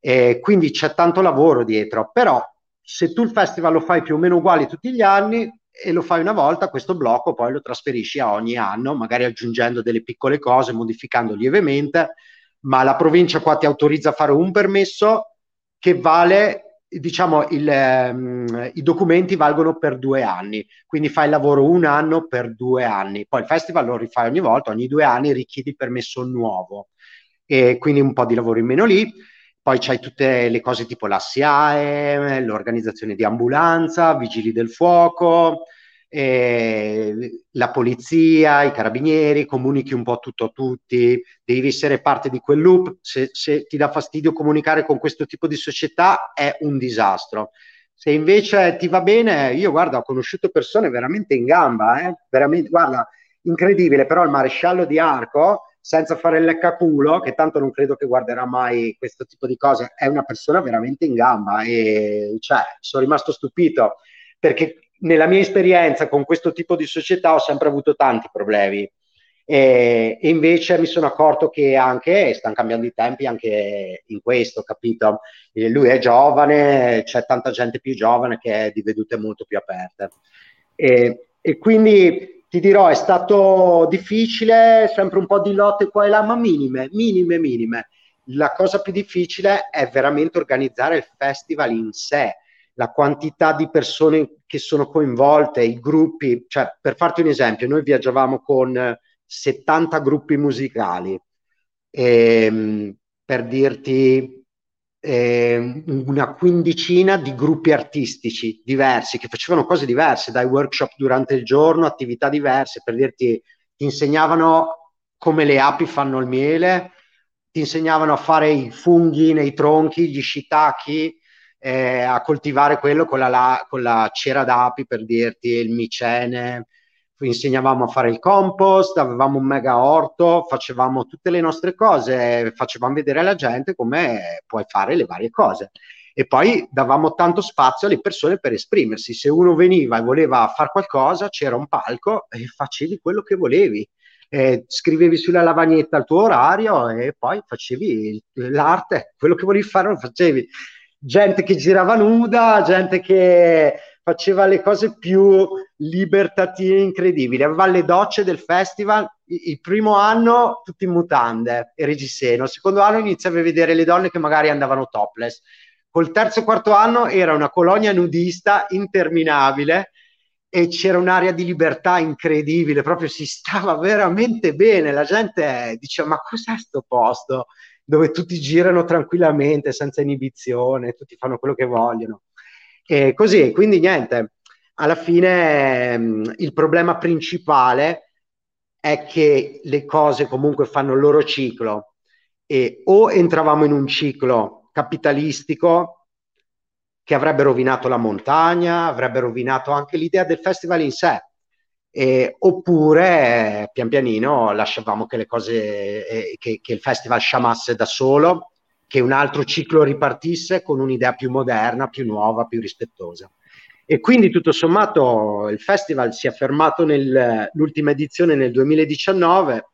Eh, quindi c'è tanto lavoro dietro, però se tu il festival lo fai più o meno uguali tutti gli anni e lo fai una volta, questo blocco poi lo trasferisci a ogni anno, magari aggiungendo delle piccole cose, modificando lievemente, ma la provincia qua ti autorizza a fare un permesso che vale diciamo, il, um, i documenti valgono per due anni, quindi fai il lavoro un anno per due anni, poi il festival lo rifai ogni volta, ogni due anni richiedi permesso nuovo e quindi un po' di lavoro in meno lì. Poi c'hai tutte le cose tipo la SIAE, l'organizzazione di ambulanza, vigili del fuoco, eh, la polizia, i carabinieri, comunichi un po' tutto a tutti, devi essere parte di quel loop. Se, se ti dà fastidio comunicare con questo tipo di società è un disastro. Se invece ti va bene, io guarda, ho conosciuto persone veramente in gamba, eh? veramente, guarda, incredibile, però il maresciallo di Arco, senza fare il leccaculo, che tanto non credo che guarderà mai questo tipo di cose, è una persona veramente in gamba e cioè, sono rimasto stupito perché nella mia esperienza con questo tipo di società ho sempre avuto tanti problemi e, invece mi sono accorto che anche stanno cambiando i tempi anche in questo, capito? Lui è giovane, c'è tanta gente più giovane che è di vedute molto più aperte. E, e quindi ti dirò, è stato difficile, sempre un po' di lotte qua e là, ma minime, minime, minime. La cosa più difficile è veramente organizzare il festival in sé la quantità di persone che sono coinvolte, i gruppi, cioè per farti un esempio, noi viaggiavamo con 70 gruppi musicali, e, ehm, per dirti eh, una quindicina di gruppi artistici diversi che facevano cose diverse, dai workshop durante il giorno, attività diverse, per dirti ti insegnavano come le api fanno il miele, ti insegnavano a fare i funghi nei tronchi, gli shiitake, eh, a coltivare quello con la, la, con la, cera d'api per dirti il micene, insegnavamo a fare il compost, avevamo un mega orto, facevamo tutte le nostre cose, facevamo vedere alla gente come puoi fare le varie cose. E poi davamo tanto spazio alle persone per esprimersi. Se uno veniva e voleva fare qualcosa, c'era un palco e facevi quello che volevi. Eh, scrivevi sulla lavagnetta il tuo orario e poi facevi l'arte, quello che volevi fare lo facevi gente che girava nuda, gente che faceva le cose più libertative incredibili. Aveva le docce del festival. Il primo anno tutti in mutande e reggiseno, il secondo anno iniziavi a vedere le donne che magari andavano topless. Col terzo e quarto anno era una colonia nudista interminabile e c'era un'area di libertà incredibile, proprio si stava veramente bene. La gente diceva: Ma cos'è sto posto? Dove tutti girano tranquillamente, senza inibizione, tutti fanno quello che vogliono. E così, quindi niente, alla fine mh, il problema principale è che le cose comunque fanno il loro ciclo e o entravamo in un ciclo capitalistico che avrebbe rovinato la montagna, avrebbe rovinato anche l'idea del festival in sé, eh, oppure pian pianino lasciavamo che le cose, eh, che, che, il festival sciamasse da solo, che un altro ciclo ripartisse con un'idea più moderna, più nuova, più rispettosa. E quindi tutto sommato il festival si è fermato nell'ultima edizione nel 2019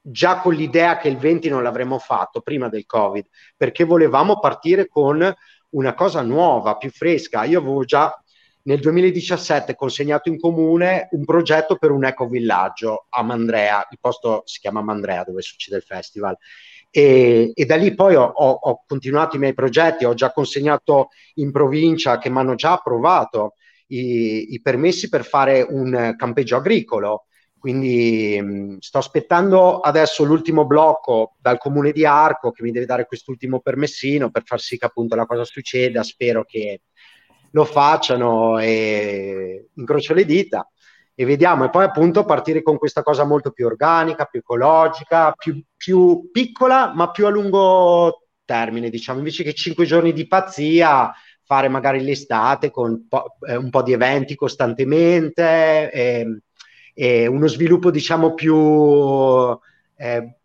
già con l'idea che il 20 non l'avremmo fatto prima del Covid, perché volevamo partire con una cosa nuova, più fresca. Io avevo già nel 2017 consegnato in comune un progetto per un ecovillaggio a Mandrea, il posto si chiama Mandrea dove succede il festival. E, e da lì poi ho, ho, continuato i miei progetti, ho già consegnato in provincia che mi hanno già approvato i, i, permessi per fare un campeggio agricolo. Quindi mh, sto aspettando adesso l'ultimo blocco dal comune di Arco che mi deve dare quest'ultimo permessino per far sì che appunto la cosa succeda. Spero che lo facciano e incrocio le dita e vediamo. E poi appunto partire con questa cosa molto più organica, più ecologica, più, più piccola ma più a lungo termine, diciamo, invece che cinque giorni di pazzia, fare magari l'estate con po- eh, un po' di eventi costantemente, e, e uno sviluppo, diciamo, più, eh,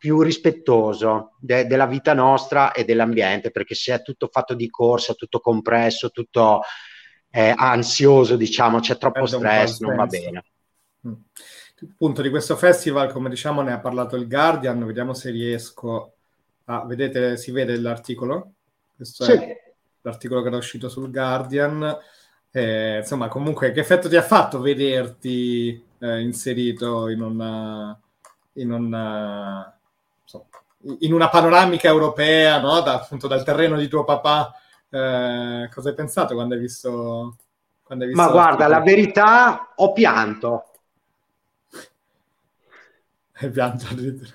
più rispettoso de- della vita nostra e dell'ambiente, perché se è tutto fatto di corsa, tutto compresso, tutto eh, ansioso, diciamo, c'è troppo stress, non va bene. Mm. Appunto, di questo festival, come diciamo, ne ha parlato il Guardian, vediamo se riesco a... Vedete, si vede l'articolo? Questo sì. è l'articolo che era uscito sul Guardian. Eh, insomma, comunque, che effetto ti ha fatto vederti eh, inserito in una, in una, in una panoramica europea, no? da, appunto dal terreno di tuo papà? Eh, cosa hai pensato quando hai visto? Quando hai visto Ma guarda, la verità, ho pianto. Hai pianto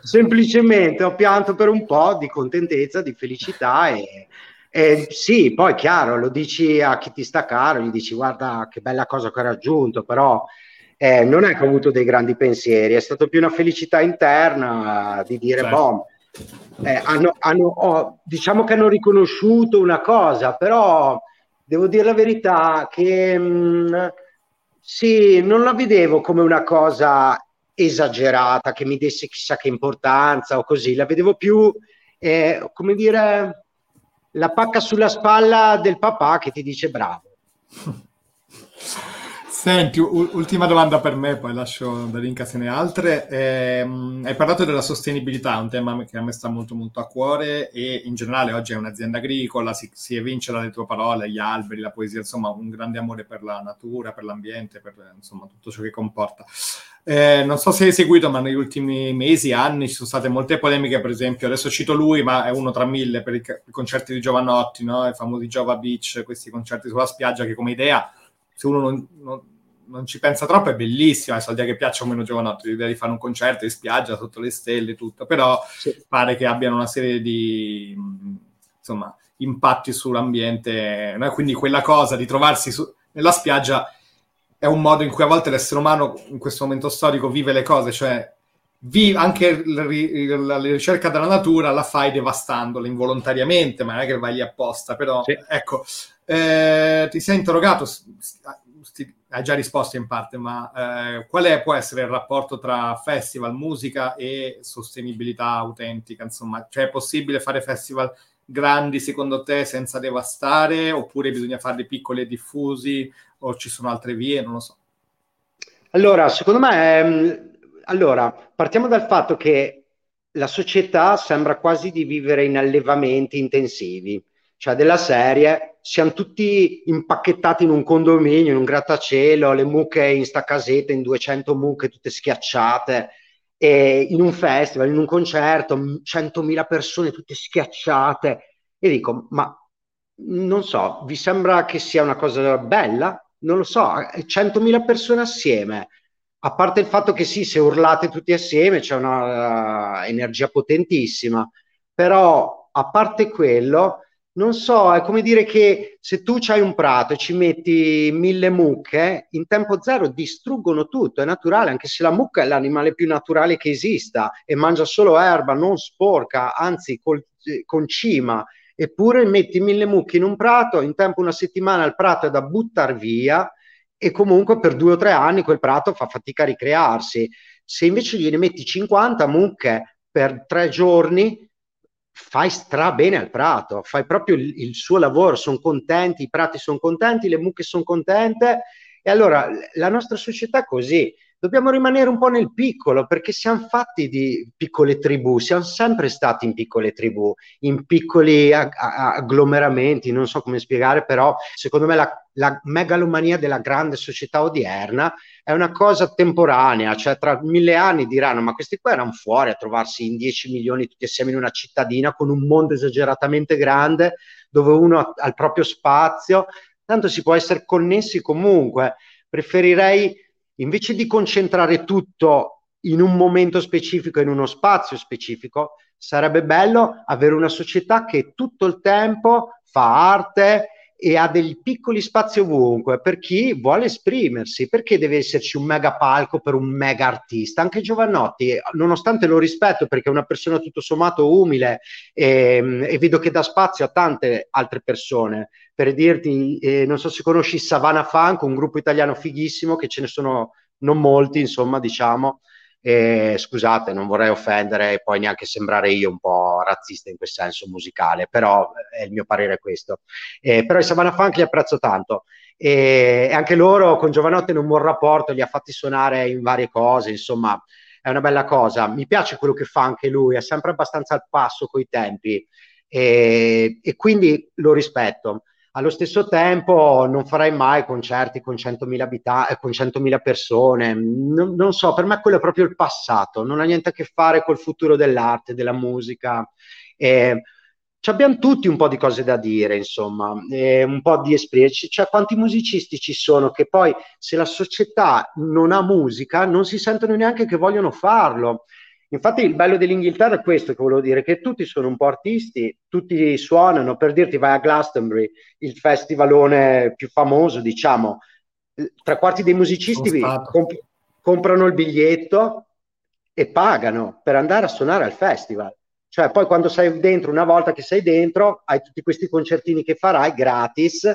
Semplicemente ho pianto per un po' di contentezza, di felicità e, e sì, poi chiaro, lo dici a chi ti sta caro, gli dici guarda che bella cosa che ho raggiunto, però eh, non è che ho avuto dei grandi pensieri, è stata più una felicità interna di dire, certo. boh, eh, hanno, hanno, oh, diciamo che hanno riconosciuto una cosa, però devo dire la verità che mh, mm, sì, non la vedevo come una cosa esagerata che mi desse chissà che importanza o così, la vedevo più eh, come dire la pacca sulla spalla del papà che ti dice bravo. Senti, ultima domanda per me, poi lascio da Rinca se ne altre. Eh, hai parlato della sostenibilità, un tema che a me sta molto molto a cuore e in generale oggi è un'azienda agricola, si, si evince dalle tue parole, gli alberi, la poesia, insomma un grande amore per la natura, per l'ambiente, per insomma tutto ciò che comporta. Eh, non so se hai seguito, ma negli ultimi mesi, anni ci sono state molte polemiche, per esempio, adesso cito lui, ma è uno tra mille per i, i concerti di Giovanotti, no? i famosi Jova Beach, questi concerti sulla spiaggia che come idea, se uno non, non non ci pensa troppo, è bellissima, adesso al dia che piaccia o meno Giovanotti, l'idea di fare un concerto in spiaggia sotto le stelle, tutto, però sì. pare che abbiano una serie di insomma, impatti sull'ambiente, no? quindi quella cosa di trovarsi su, nella spiaggia è un modo in cui a volte l'essere umano in questo momento storico vive le cose, cioè vi, anche la, la, ricerca della natura la fai devastandola involontariamente, ma non è che vai lì apposta, però sì. ecco, eh, ti sei interrogato hai già risposto in parte, ma eh, qual è, può essere il rapporto tra festival, musica e sostenibilità autentica? Insomma, cioè è possibile fare festival grandi secondo te senza devastare oppure bisogna farli piccoli e diffusi o ci sono altre vie? Non lo so. Allora, secondo me, ehm, allora, partiamo dal fatto che la società sembra quasi di vivere in allevamenti intensivi cioè della serie, siamo tutti impacchettati in un condominio, in un grattacielo, le mucche in sta casetta, in 200 mucche tutte schiacciate, e in un festival, in un concerto, 100.000 persone tutte schiacciate. E dico, ma non so, vi sembra che sia una cosa bella? Non lo so, 100.000 persone assieme, a parte il fatto che sì, se urlate tutti assieme c'è una uh, energia potentissima, però a parte quello, non so, è come dire che se tu hai un prato e ci metti mille mucche, in tempo zero distruggono tutto, è naturale, anche se la mucca è l'animale più naturale che esista e mangia solo erba, non sporca, anzi col, concima, eppure metti mille mucche in un prato, in tempo una settimana il prato è da buttare via e comunque per due o tre anni quel prato fa fatica a ricrearsi. Se invece gliene metti 50 mucche per tre giorni, fai stra bene al prato, fai proprio il, il suo lavoro, sono contenti, i prati sono contenti, le mucche sono contente. E allora la nostra società è così, dobbiamo rimanere un po' nel piccolo perché siamo fatti di piccole tribù, siamo sempre stati in piccole tribù, in piccoli ag- agglomeramenti, non so come spiegare, però secondo me la, la megalomania della grande società odierna è una cosa temporanea, cioè tra mille anni diranno ma questi qua erano fuori a trovarsi in 10 milioni tutti assieme in una cittadina con un mondo esageratamente grande dove uno ha il proprio spazio, tanto si può essere connessi comunque. Preferirei invece di concentrare tutto in un momento specifico, in uno spazio specifico, sarebbe bello avere una società che tutto il tempo fa arte e ha dei piccoli spazi ovunque per chi vuole esprimersi, perché deve esserci un mega palco per un mega artista. Anche Giovannotti, nonostante lo rispetto perché è una persona tutto sommato umile e, ehm, e vedo che dà spazio a tante altre persone, per dirti, eh, non so se conosci Savannah Funk, un gruppo italiano fighissimo che ce ne sono non molti, insomma, diciamo, e, scusate, non vorrei offendere e poi neanche sembrare io un po' razzista in quel senso musicale, però è il mio parere questo. Eh, però i Savannah Funk li apprezzo tanto e, e anche loro con Giovanotti in un buon rapporto, li ha fatti suonare in varie cose, insomma è una bella cosa. Mi piace quello che fa anche lui, è sempre abbastanza al passo coi tempi e, e quindi lo rispetto. Allo stesso tempo non farai mai concerti con 100.000 abitanti, eh, con 100.000 persone, non, non, so, per me quello è proprio il passato, non ha niente a che fare col futuro dell'arte, della musica. Eh, abbiamo tutti un po' di cose da dire, insomma, eh, un po' di esprimerci. Cioè, quanti musicisti ci sono che poi, se la società non ha musica, non si sentono neanche che vogliono farlo. Infatti il bello dell'Inghilterra è questo che volevo dire, che tutti sono un po' artisti, tutti suonano, per dirti vai a Glastonbury, il festivalone più famoso, diciamo, tre quarti dei musicisti comp- comprano il biglietto e pagano per andare a suonare al festival. Cioè poi quando sei dentro, una volta che sei dentro, hai tutti questi concertini che farai gratis,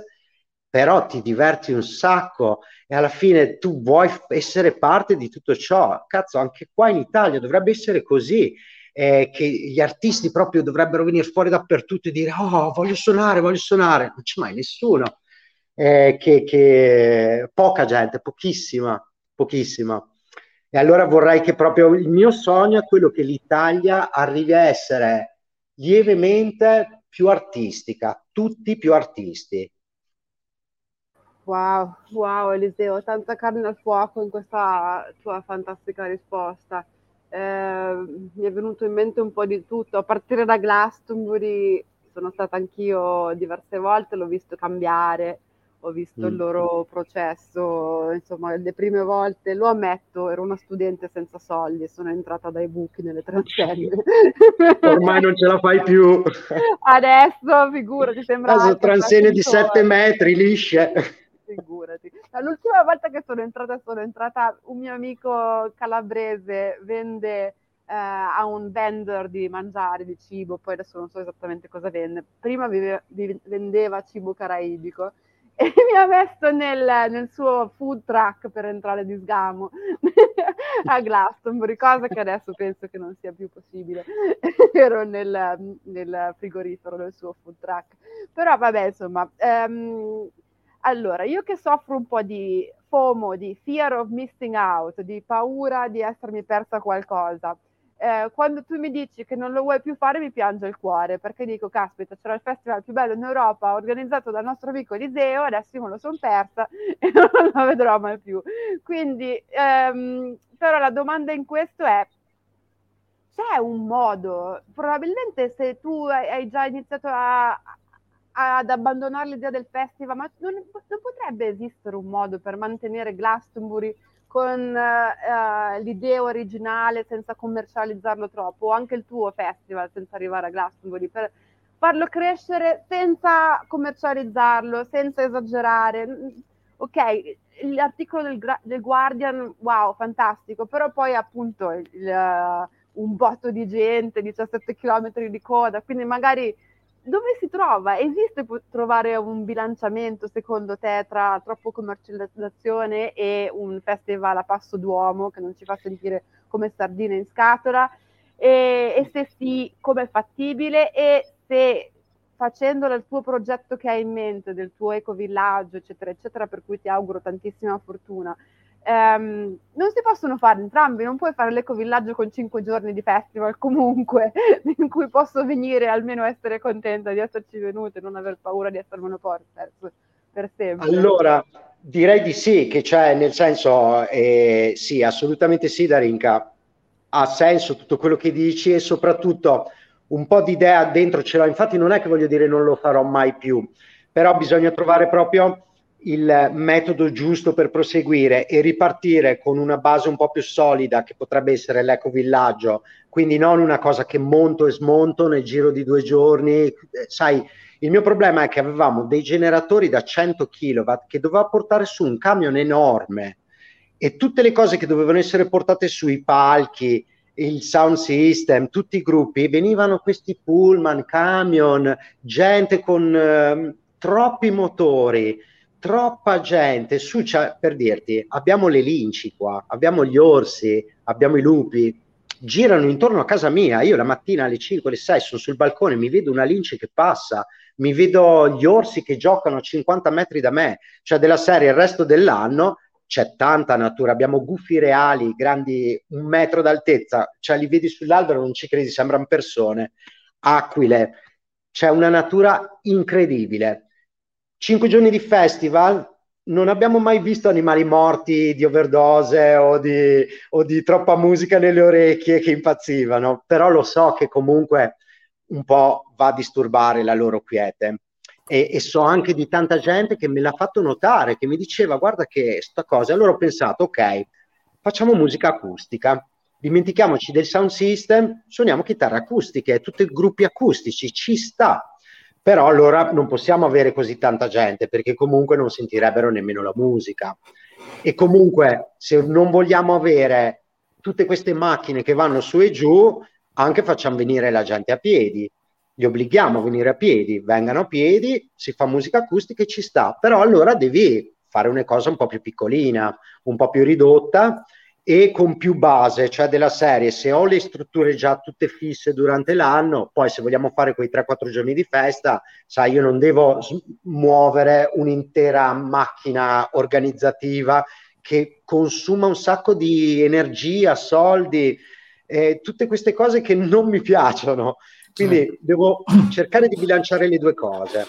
però ti diverti un sacco e alla fine tu vuoi essere parte di tutto ciò. Cazzo, anche qua in Italia dovrebbe essere così. Eh, che gli artisti proprio dovrebbero venire fuori dappertutto e dire oh voglio suonare, voglio suonare, non c'è mai nessuno, eh, che, che, poca gente, pochissima, pochissima. E allora vorrei che proprio il mio sogno è quello che l'Italia arrivi a essere lievemente più artistica, tutti più artisti, Wow, wow Eliseo, tanta carne al fuoco in questa tua fantastica risposta. Eh, mi è venuto in mente un po' di tutto, a partire da Glastonbury sono stata anch'io diverse volte, l'ho visto cambiare, ho visto mm. il loro processo, insomma le prime volte, lo ammetto, ero una studente senza soldi, sono entrata dai buchi nelle transenne. Ormai non ce la fai più. Adesso, figurati, sembra... Transenne di 7 metri, lisce figurati. L'ultima volta che sono entrata, sono entrata, un mio amico calabrese vende eh, a un vendor di mangiare, di cibo, poi adesso non so esattamente cosa vende. Prima vive, vendeva cibo caraibico e mi ha messo nel, nel, suo food truck per entrare di sgamo a Glastonbury, cosa che adesso penso che non sia più possibile. Ero nel, nel, frigorifero del suo food truck. Però vabbè, insomma, um, allora, io che soffro un po' di FOMO, di fear of missing out, di paura di essermi persa qualcosa, eh, quando tu mi dici che non lo vuoi più fare mi piange il cuore perché dico caspita c'era il festival più bello in Europa organizzato dal nostro amico Eliseo adesso io me lo sono persa e non lo vedrò mai più. Quindi ehm, però la domanda in questo è c'è un modo? Probabilmente se tu hai già iniziato a, ad abbandonare l'idea del festival, ma non, non, potrebbe esistere un modo per mantenere Glastonbury con uh, l'idea originale senza commercializzarlo troppo, o anche il tuo festival senza arrivare a Glastonbury, per farlo crescere senza commercializzarlo, senza esagerare. Ok, l'articolo del, del Guardian, wow, fantastico, però poi appunto il, uh, un botto di gente, 17 km di coda, quindi magari dove si trova? Esiste trovare un bilanciamento secondo te tra troppo commercializzazione e un festival a passo d'uomo che non ci fa sentire come sardine in scatola? E, e se sì, come è fattibile? E se facendo il tuo progetto che hai in mente, del tuo ecovillaggio, eccetera, eccetera, per cui ti auguro tantissima fortuna, Um, non si possono fare entrambi, non puoi fare l'ecovillaggio con cinque giorni di festival comunque, in cui posso venire e almeno essere contenta di esserci venuta e non aver paura di essermelo perso per sempre. Allora, direi di sì, che c'è nel senso, eh, sì, assolutamente sì, Darinka, ha senso tutto quello che dici e soprattutto un po' di idea dentro ce l'ho, infatti non è che voglio dire non lo farò mai più, però bisogna trovare proprio il metodo giusto per proseguire e ripartire con una base un po' più solida che potrebbe essere l'ecovillaggio, quindi non una cosa che monto e smonto nel giro di due giorni. Eh, sai, il mio problema è che avevamo dei generatori da 100 kW che doveva portare su un camion enorme e tutte le cose che dovevano essere portate sui palchi, il sound system, tutti i gruppi, venivano questi pullman, camion, gente con eh, troppi motori troppa gente su, per dirti, abbiamo le linci qua, abbiamo gli orsi, abbiamo i lupi, girano intorno a casa mia. Io la mattina alle 5, alle 6 sono sul balcone, mi vedo una lince che passa, mi vedo gli orsi che giocano a 50 metri da me, cioè della serie il resto dell'anno c'è tanta natura, abbiamo gufi reali grandi un metro d'altezza, cioè li vedi sull'albero, non ci credi, sembrano persone, aquile, c'è una natura incredibile cinque giorni di festival. Non abbiamo mai visto animali morti di overdose o di, o di, troppa musica nelle orecchie che impazzivano, però lo so che comunque un po' va a disturbare la loro quiete. E, e so anche di tanta gente che me l'ha fatto notare, che mi diceva guarda che sta cosa, allora ho pensato ok, facciamo musica acustica, dimentichiamoci del sound system, suoniamo chitarre acustiche, tutti gruppi acustici, ci sta, però allora non possiamo avere così tanta gente perché comunque non sentirebbero nemmeno la musica. E comunque se non vogliamo avere tutte queste macchine che vanno su e giù, anche facciamo venire la gente a piedi. Li obblighiamo a venire a piedi, vengano a piedi, si fa musica acustica e ci sta, però allora devi fare una cosa un po' più piccolina, un po' più ridotta e con più base, cioè della serie, se ho le strutture già tutte fisse durante l'anno, poi se vogliamo fare quei 3-4 giorni di festa, sai, io non devo muovere un'intera macchina organizzativa che consuma un sacco di energia, soldi, eh, tutte queste cose che non mi piacciono. Quindi devo cercare di bilanciare le due cose.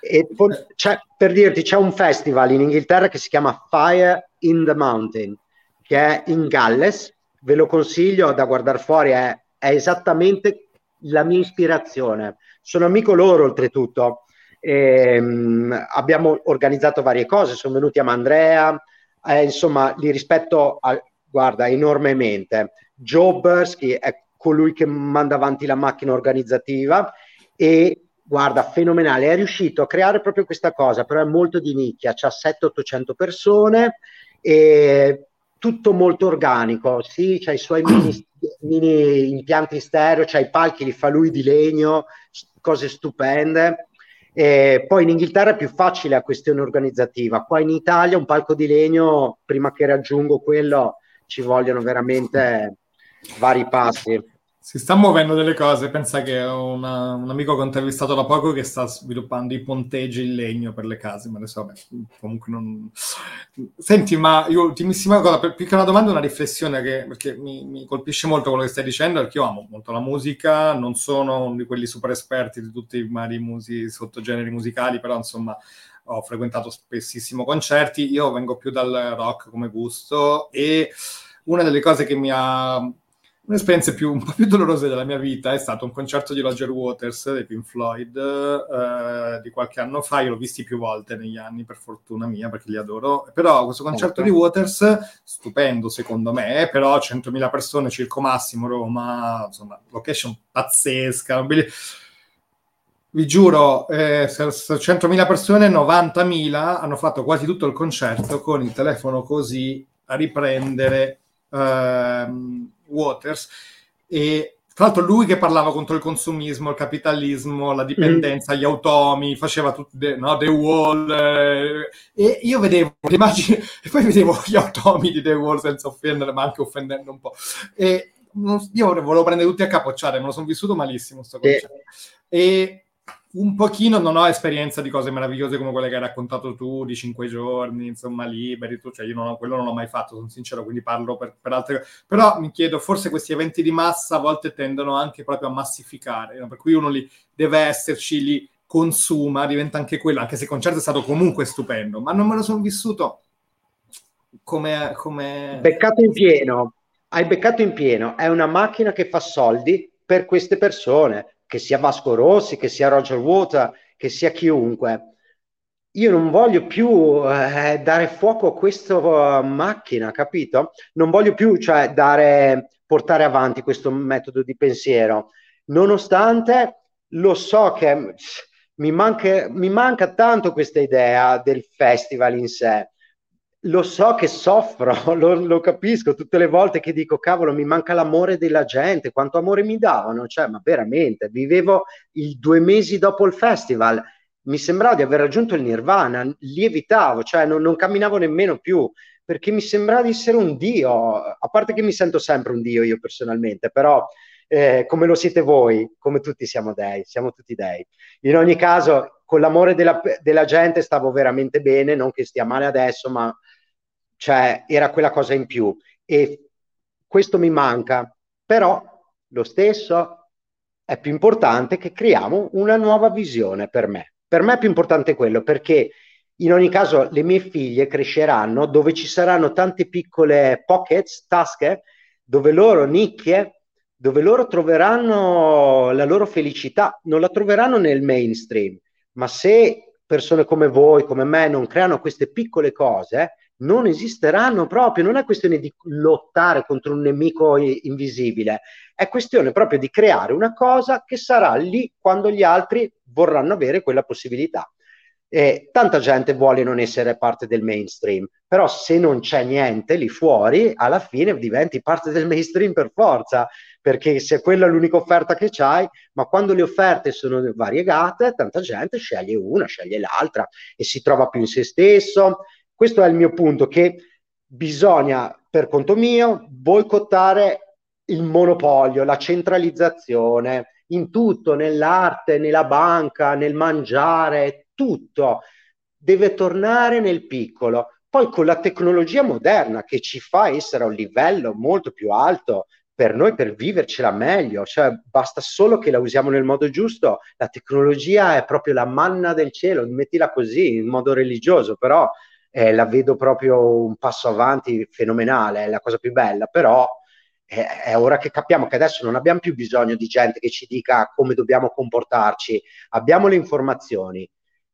E c'è, per dirti, c'è un festival in Inghilterra che si chiama Fire in the Mountain che è in Galles, ve lo consiglio da guardare fuori, è, è esattamente la mia ispirazione. Sono amico loro oltretutto. E, um, abbiamo organizzato varie cose, sono venuti a Mandrea, eh, insomma li rispetto a, guarda, enormemente. Joe Bursky è colui che manda avanti la macchina organizzativa e guarda, fenomenale, è riuscito a creare proprio questa cosa, però è molto di nicchia, c'ha 700-800 persone e tutto molto organico, sì, c'ha i suoi mini, mini impianti stereo, c'ha i palchi, li fa lui di legno, cose stupende. E poi in Inghilterra è più facile la questione organizzativa, qua in Italia un palco di legno, prima che raggiungo quello, ci vogliono veramente vari passi. Si sta muovendo delle cose, pensa che ho una, un amico che ho intervistato da poco che sta sviluppando i ponteggi in legno per le case, ma adesso vabbè, comunque non... Senti, ma io ultimissima cosa, più che una domanda, una riflessione che, perché mi, mi, colpisce molto quello che stai dicendo, perché io amo molto la musica, non sono uno di quelli super esperti di tutti i vari musi, sottogeneri musicali, però insomma ho frequentato spessissimo concerti, io vengo più dal rock come gusto e una delle cose che mi ha Un'esperienza più, un po' più dolorosa della mia vita è stato un concerto di Roger Waters dei Pink Floyd eh, di qualche anno fa. Io l'ho visti più volte negli anni, per fortuna mia, perché li adoro. Però questo concerto okay. di Waters, stupendo secondo me, però 100.000 persone, circo massimo, Roma, insomma, location pazzesca. Vi giuro, eh, 100.000 persone, 90.000 hanno fatto quasi tutto il concerto con il telefono così a riprendere. Ehm, Waters e tra l'altro lui che parlava contro il consumismo, il capitalismo, la dipendenza, mm. gli automi, faceva tutti the, no, The Wall eh, e io vedevo le immagini e poi vedevo gli automi di The Wall senza offendere ma anche offendendo un po' e non, io volevo prendere tutti a capocciare, me lo sono vissuto malissimo sto concetto. E un pochino non ho esperienza di cose meravigliose come quelle che hai raccontato tu, di cinque giorni, insomma, liberi, tu, cioè io non ho, quello non l'ho mai fatto, sono sincero, quindi parlo per, per altre cose. Però mi chiedo, forse questi eventi di massa a volte tendono anche proprio a massificare, no? per cui uno li deve esserci, li consuma, diventa anche quello, anche se il concerto è stato comunque stupendo, ma non me lo sono vissuto come... come... Beccato in pieno, hai beccato in pieno, è una macchina che fa soldi per queste persone che sia Vasco Rossi, che sia Roger Water, che sia chiunque. io non voglio più eh, dare fuoco a questa macchina, capito? Non voglio più, cioè, dare, portare avanti questo metodo di pensiero, nonostante lo so che mi manca, mi manca tanto questa idea del festival in sé. Lo so che soffro, lo, lo, capisco tutte le volte che dico, cavolo, mi manca l'amore della gente, quanto amore mi davano, cioè, ma veramente, vivevo i due mesi dopo il festival, mi sembrava di aver raggiunto il nirvana, lievitavo, cioè non, non camminavo nemmeno più, perché mi sembrava di essere un dio, a parte che mi sento sempre un dio io personalmente, però eh, come lo siete voi, come tutti siamo dei, siamo tutti dei. In ogni caso, con l'amore della, della gente stavo veramente bene, non che stia male adesso, ma cioè, era quella cosa in più. E questo mi manca, però lo stesso è più importante che creiamo una nuova visione per me. Per me è più importante quello perché in ogni caso le mie figlie cresceranno dove ci saranno tante piccole pockets, tasche, dove loro nicchie dove loro troveranno la loro felicità, non la troveranno nel mainstream, ma se persone come voi, come me, non creano queste piccole cose, non esisteranno proprio, non è questione di lottare contro un nemico invisibile, è questione proprio di creare una cosa che sarà lì quando gli altri vorranno avere quella possibilità. E tanta gente vuole non essere parte del mainstream, però se non c'è niente lì fuori, alla fine diventi parte del mainstream per forza, perché se quella è l'unica offerta che c'hai, ma quando le offerte sono variegate, tanta gente sceglie una, sceglie l'altra e si trova più in se stesso. Questo è il mio punto, che bisogna, per conto mio, boicottare il monopolio, la centralizzazione in tutto, nell'arte, nella banca, nel mangiare, tutto. Deve tornare nel piccolo. Poi con la tecnologia moderna che ci fa essere a un livello molto più alto per noi per vivercela meglio, cioè basta solo che la usiamo nel modo giusto, la tecnologia è proprio la manna del cielo, mettila così in modo religioso, però eh, la vedo proprio un passo avanti fenomenale, è la cosa più bella, però è, è ora che capiamo che adesso non abbiamo più bisogno di gente che ci dica come dobbiamo comportarci, abbiamo le informazioni,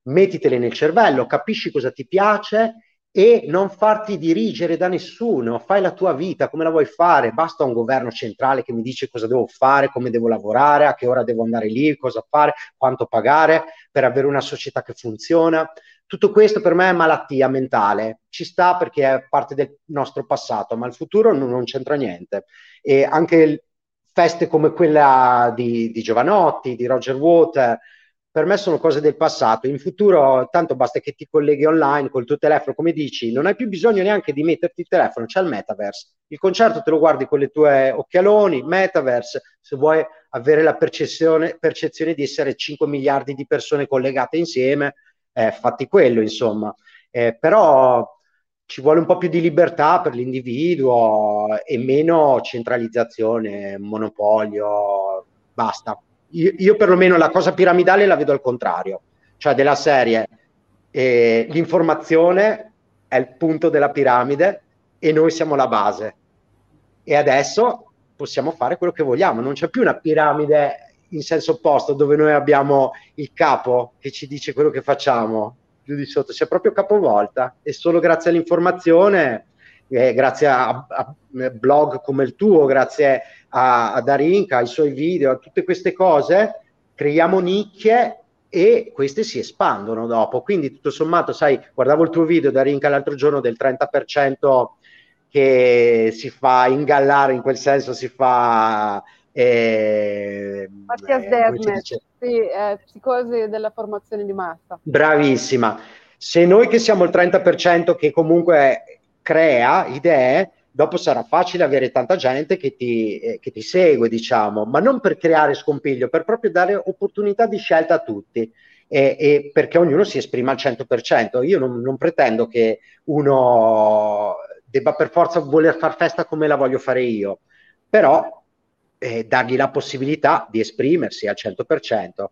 mettitele nel cervello, capisci cosa ti piace e non farti dirigere da nessuno, fai la tua vita come la vuoi fare, basta un governo centrale che mi dice cosa devo fare, come devo lavorare, a che ora devo andare lì, cosa fare, quanto pagare per avere una società che funziona. Tutto questo per me è malattia mentale, ci sta perché è parte del nostro passato, ma il futuro non, non c'entra niente. E anche feste come quella di, di Giovanotti, di Roger Water, per me sono cose del passato. In futuro, tanto basta che ti colleghi online col tuo telefono, come dici, non hai più bisogno neanche di metterti il telefono, c'è il metaverse. Il concerto te lo guardi con le tue occhialoni, metaverse, se vuoi avere la percezione, percezione di essere 5 miliardi di persone collegate insieme, eh, fatti quello, insomma. Eh, però ci vuole un po' più di libertà per l'individuo e meno centralizzazione, monopolio, basta io, io perlomeno la cosa piramidale la vedo al contrario, cioè della serie eh, l'informazione è il punto della piramide e noi siamo la base. E adesso possiamo fare quello che vogliamo, non c'è più una piramide in senso opposto dove noi abbiamo il capo che ci dice quello che facciamo giù di sotto, si è proprio capovolta e solo grazie all'informazione, eh, grazie a, a, blog come il tuo, grazie a, a Darinka, ai suoi video, a tutte queste cose, creiamo nicchie e queste si espandono dopo. Quindi tutto sommato, sai, guardavo il tuo video Darinka l'altro giorno del 30% che si fa ingallare, in quel senso si fa... Eh, Mattias eh, sì, eh, psicosi della formazione di massa. Bravissima. Se noi che siamo il 30% che comunque crea idee, dopo sarà facile avere tanta gente che ti, eh, che ti, segue, diciamo, ma non per creare scompiglio, per proprio dare opportunità di scelta a tutti. E, e perché ognuno si esprima al 100%. Io non, non, pretendo che uno debba per forza voler far festa come la voglio fare io, però eh, dargli la possibilità di esprimersi al 100%.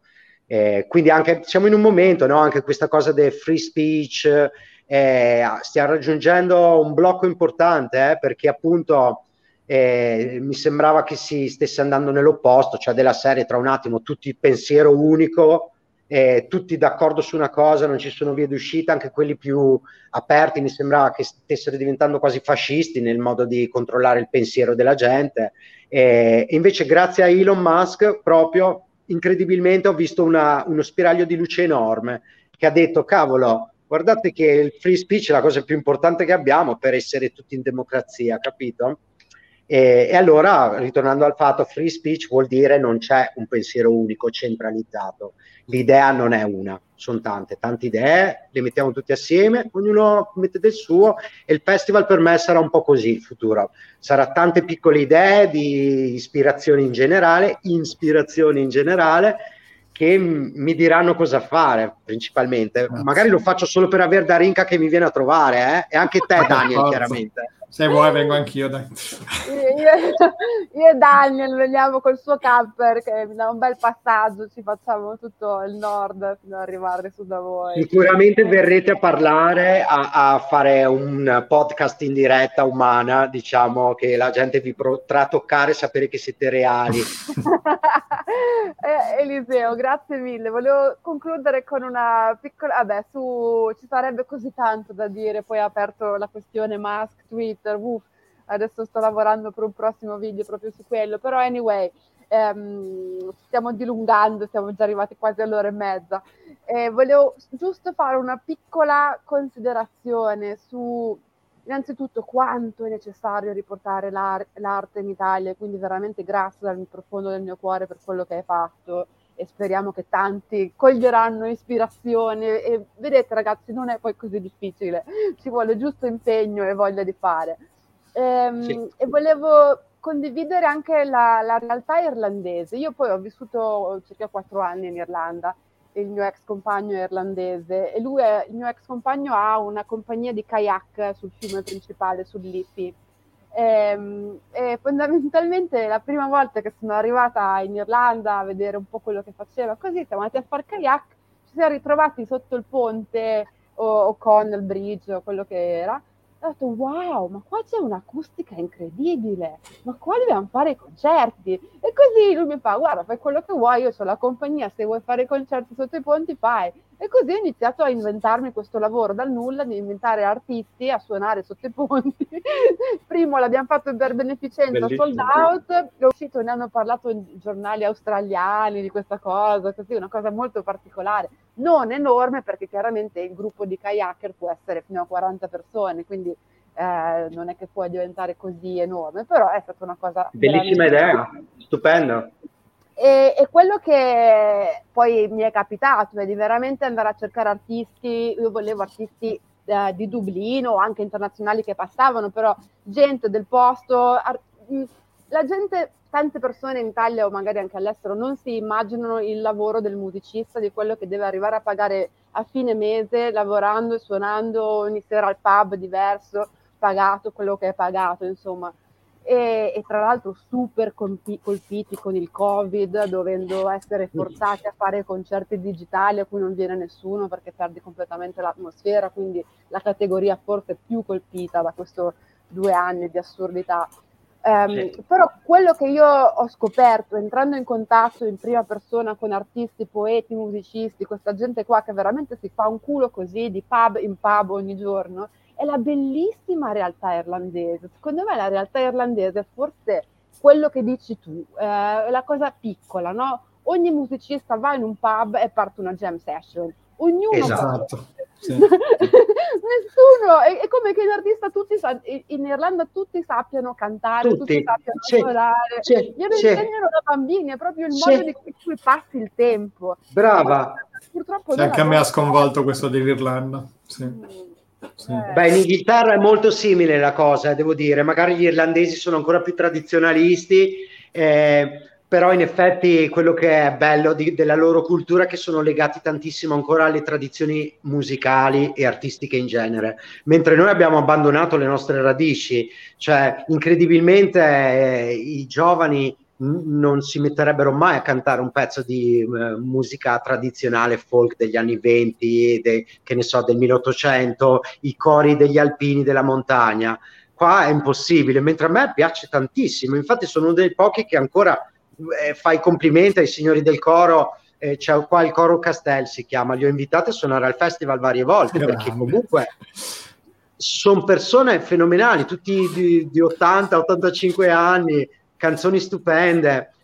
Eh, quindi anche siamo in un momento, no? anche questa cosa del free speech, eh, stia raggiungendo un blocco importante eh, perché appunto eh, mi sembrava che si stesse andando nell'opposto, cioè della serie tra un attimo tutti pensiero unico eh, tutti d'accordo su una cosa, non ci sono vie d'uscita, anche quelli più aperti mi sembrava che stessero diventando quasi fascisti nel modo di controllare il pensiero della gente. E invece grazie a Elon Musk proprio incredibilmente ho visto una, uno spiraglio di luce enorme che ha detto cavolo guardate che il free speech è la cosa più importante che abbiamo per essere tutti in democrazia capito? E, e, allora, ritornando al fatto, free speech vuol dire non c'è un pensiero unico, centralizzato. L'idea non è una, sono tante, tante idee, le mettiamo tutti assieme, ognuno mette del suo e il festival per me sarà un po' così il futuro. Sarà tante piccole idee di ispirazioni in generale, ispirazioni in generale, che mi diranno cosa fare principalmente. Magari lo faccio solo per avere Darinka che mi viene a trovare, eh? e anche te Daniel chiaramente. Se vuoi vengo anch'io, dai. Io, io, e Daniel veniamo col suo camper che mi dà un bel passaggio, ci facciamo tutto il nord fino ad arrivare su da voi. Sicuramente verrete a parlare, a, a fare un podcast in diretta umana, diciamo che la gente vi potrà toccare e sapere che siete reali. eh, Eliseo, grazie mille. Volevo concludere con una piccola... Vabbè, su... ci sarebbe così tanto da dire, poi ha aperto la questione mask, tweet, Twitter, uff, adesso sto lavorando per un prossimo video proprio su quello, però anyway, ehm, stiamo dilungando, siamo già arrivati quasi all'ora e mezza. Eh, volevo giusto fare una piccola considerazione su innanzitutto quanto è necessario riportare l'ar- l'arte in Italia, quindi veramente grazie dal profondo del mio cuore per quello che hai fatto e speriamo che tanti coglieranno ispirazione e vedete ragazzi non è poi così difficile, ci vuole giusto impegno e voglia di fare. Ehm, sì. E volevo condividere anche la, la, realtà irlandese. Io poi ho vissuto circa quattro anni in Irlanda, il mio ex compagno è irlandese e lui, è, il mio ex compagno ha una compagnia di kayak sul fiume principale, sul Liffey e, ehm, e, fondamentalmente la prima volta che sono arrivata in Irlanda a vedere un po' quello che faceva, così siamo andati a fare kayak, ci siamo ritrovati sotto il ponte o, o con il bridge o quello che era ho detto wow, ma qua c'è un'acustica incredibile, ma qua dobbiamo fare i concerti. E così lui mi fa, guarda, fai quello che vuoi, io ho la compagnia, se vuoi fare i concerti sotto i ponti fai. E così ho iniziato a inventarmi questo lavoro dal nulla, di inventare artisti a suonare sotto i ponti. Primo l'abbiamo fatto per beneficenza, Bellissimo. sold out, è uscito, ne hanno parlato i giornali australiani di questa cosa, così una cosa molto particolare, non enorme perché chiaramente il gruppo di kayaker può essere fino a 40 persone, quindi eh, non è che può diventare così enorme, però è stata una cosa... Bellissima idea, stupendo. E, e, quello che poi mi è capitato è di veramente andare a cercare artisti, io volevo artisti eh, di Dublino anche internazionali che passavano, però gente del posto, ar- la gente, tante persone in Italia o magari anche all'estero non si immaginano il lavoro del musicista, di quello che deve arrivare a pagare a fine mese lavorando e suonando ogni sera al pub diverso, pagato quello che è pagato, insomma e, e tra l'altro super colpi- colpiti con il Covid, dovendo essere forzati a fare concerti digitali a cui non viene nessuno perché perdi completamente l'atmosfera, quindi la categoria forse più colpita da questi due anni di assurdità. Um, sì. Però quello che io ho scoperto entrando in contatto in prima persona con artisti, poeti, musicisti, questa gente qua che veramente si fa un culo così di pub in pub ogni giorno, è la bellissima realtà irlandese. Secondo me la realtà irlandese è forse quello che dici tu, eh, la cosa piccola, no? Ogni musicista va in un pub e parte una jam session. Ognuno esatto. Sì. Nessuno, è, è, come che in artista tutti in Irlanda tutti sappiano cantare, tutti, tutti sappiano c'è, suonare. C'è, Glielo c'è. insegnano da bambini, è proprio il modo di cui passi il tempo. Brava. Purtroppo sì, anche a me ha sconvolto questo dell'Irlanda. Sì. Mm. Sì. Beh, in Inghilterra è molto simile la cosa, devo dire. Magari gli irlandesi sono ancora più tradizionalisti, eh, però in effetti quello che è bello di, della loro cultura è che sono legati tantissimo ancora alle tradizioni musicali e artistiche in genere, mentre noi abbiamo abbandonato le nostre radici, cioè incredibilmente eh, i giovani non si metterebbero mai a cantare un pezzo di uh, musica tradizionale folk degli anni 20, de, che ne so, del 1800, i cori degli alpini della montagna. Qua è impossibile, mentre a me piace tantissimo. Infatti sono uno dei pochi che ancora eh, fa i complimenti ai signori del coro eh, c'è qua il Coro Castel, si chiama, li ho invitati a suonare al festival varie volte, Grande. perché comunque sono persone fenomenali, tutti di, di 80-85 anni, canzoni stupende.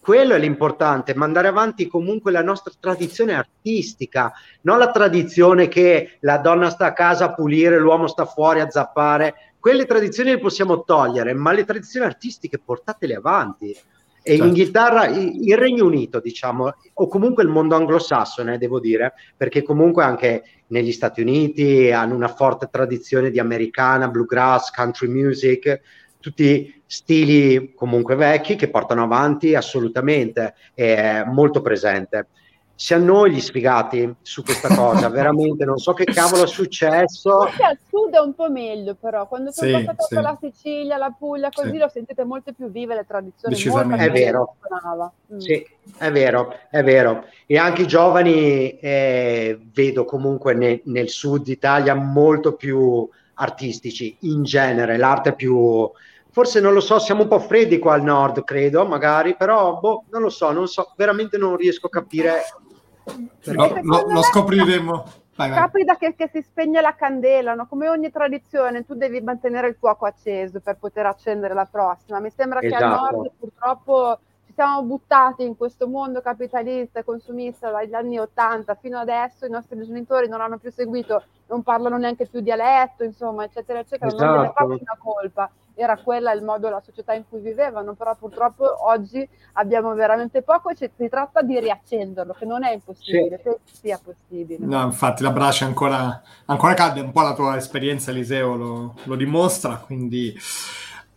Quello è l'importante, mandare avanti comunque la nostra tradizione artistica, non la tradizione che la donna sta a casa a pulire, l'uomo sta fuori a zappare. Quelle tradizioni le possiamo togliere, ma le tradizioni artistiche portatele avanti. E in Certo. Inghilterra, i- il Regno Unito, diciamo, o comunque il mondo anglosassone, devo dire, perché comunque anche negli Stati Uniti hanno una forte tradizione di americana, bluegrass, country music, tutti stili comunque vecchi che portano avanti assolutamente, è molto presente. Siamo noi gli sfigati su questa cosa, veramente non so che cavolo è successo. Forse al sud è un po' meglio, però quando sono Sì, passata sì. per la Sicilia, la Puglia, così Sì. lo sentite molto più vive le tradizioni. Decisamente. È vero. Mm. Sì, è vero, è vero. E anche i giovani eh, vedo comunque ne- nel sud Italia molto più artistici in genere, l'arte più... Forse non lo so, siamo un po' freddi qua al nord, credo, magari, però boh, non lo so, non so, veramente non riesco a capire. Lo, Secondo lo- lo scopriremo. Vai, vai. Capita che, che si spegne la candela, no? come ogni tradizione, tu devi mantenere il fuoco acceso per poter accendere la prossima. Mi sembra che al Esatto. nord purtroppo siamo buttati in questo mondo capitalista e consumista dagli anni 80 fino adesso, i nostri genitori non hanno più seguito, non parlano neanche più dialetto, insomma, eccetera, eccetera, non gliene Esatto. faccio una colpa. Era quella il modo, la società in cui vivevano, però purtroppo oggi abbiamo veramente poco e ci- si tratta di riaccenderlo, che non è impossibile, penso sia possibile. No, infatti la brace è ancora, ancora calda, un po' la tua esperienza, Eliseo, lo, lo dimostra, quindi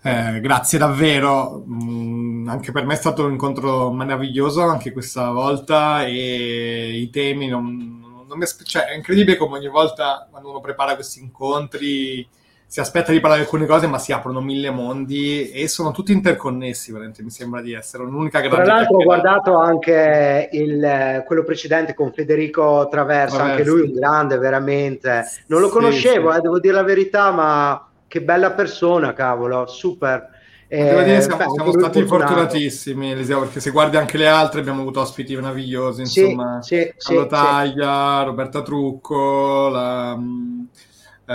eh, grazie davvero. Mm, anche per me è stato un incontro meraviglioso anche questa volta e i temi non, non mi aspe- cioè, è incredibile come ogni volta quando uno prepara questi incontri si aspetta di parlare di alcune cose, ma si aprono mille mondi e sono tutti interconnessi, veramente mi sembra di essere un'unica Tra grande l'altro ho guardato anche il, eh, quello precedente con Federico Traversa, anche lui un grande veramente. Non lo Sì, conoscevo, sì. eh, devo dire la verità, ma che bella persona, cavolo, super. Eh, Devo dire, siamo, beh, siamo stati fortunatissimi, Eliseo, perché se guardi anche le altre abbiamo avuto ospiti meravigliosi, Sì, insomma, sì, sì, Carlo sì. Taglia, Roberta Trucco, la, mm, eh,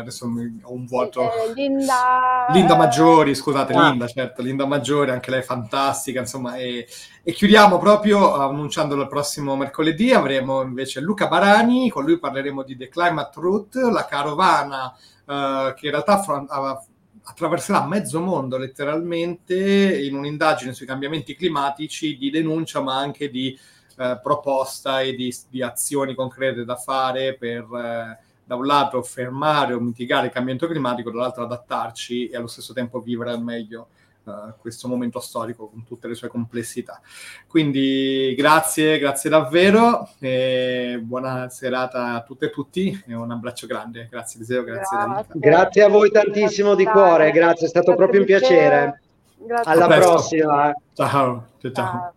adesso ho un vuoto. Eh, Linda, Linda Maggiori, scusate, Ah. Linda, certo, Linda Maggiori, anche lei è fantastica, insomma, e, e chiudiamo proprio annunciandolo il prossimo mercoledì, avremo invece Luca Barani, con lui parleremo di The Climate Route, la carovana eh, che in realtà affron- a- attraverserà mezzo mondo letteralmente in un'indagine sui cambiamenti climatici di denuncia, ma anche di eh, proposta e di, di azioni concrete da fare per... eh, da un lato fermare o mitigare il cambiamento climatico, dall'altro adattarci e allo stesso tempo vivere al meglio eh, questo momento storico con tutte le sue complessità. Quindi grazie, grazie davvero, e buona serata a tutte e tutti e un abbraccio grande. Grazie Eliseo, grazie. Danica. Grazie a voi tantissimo di cuore, grazie, è stato Grazie proprio un piacere. Grazie. Alla prossima. Ciao, ciao. ciao. Ciao.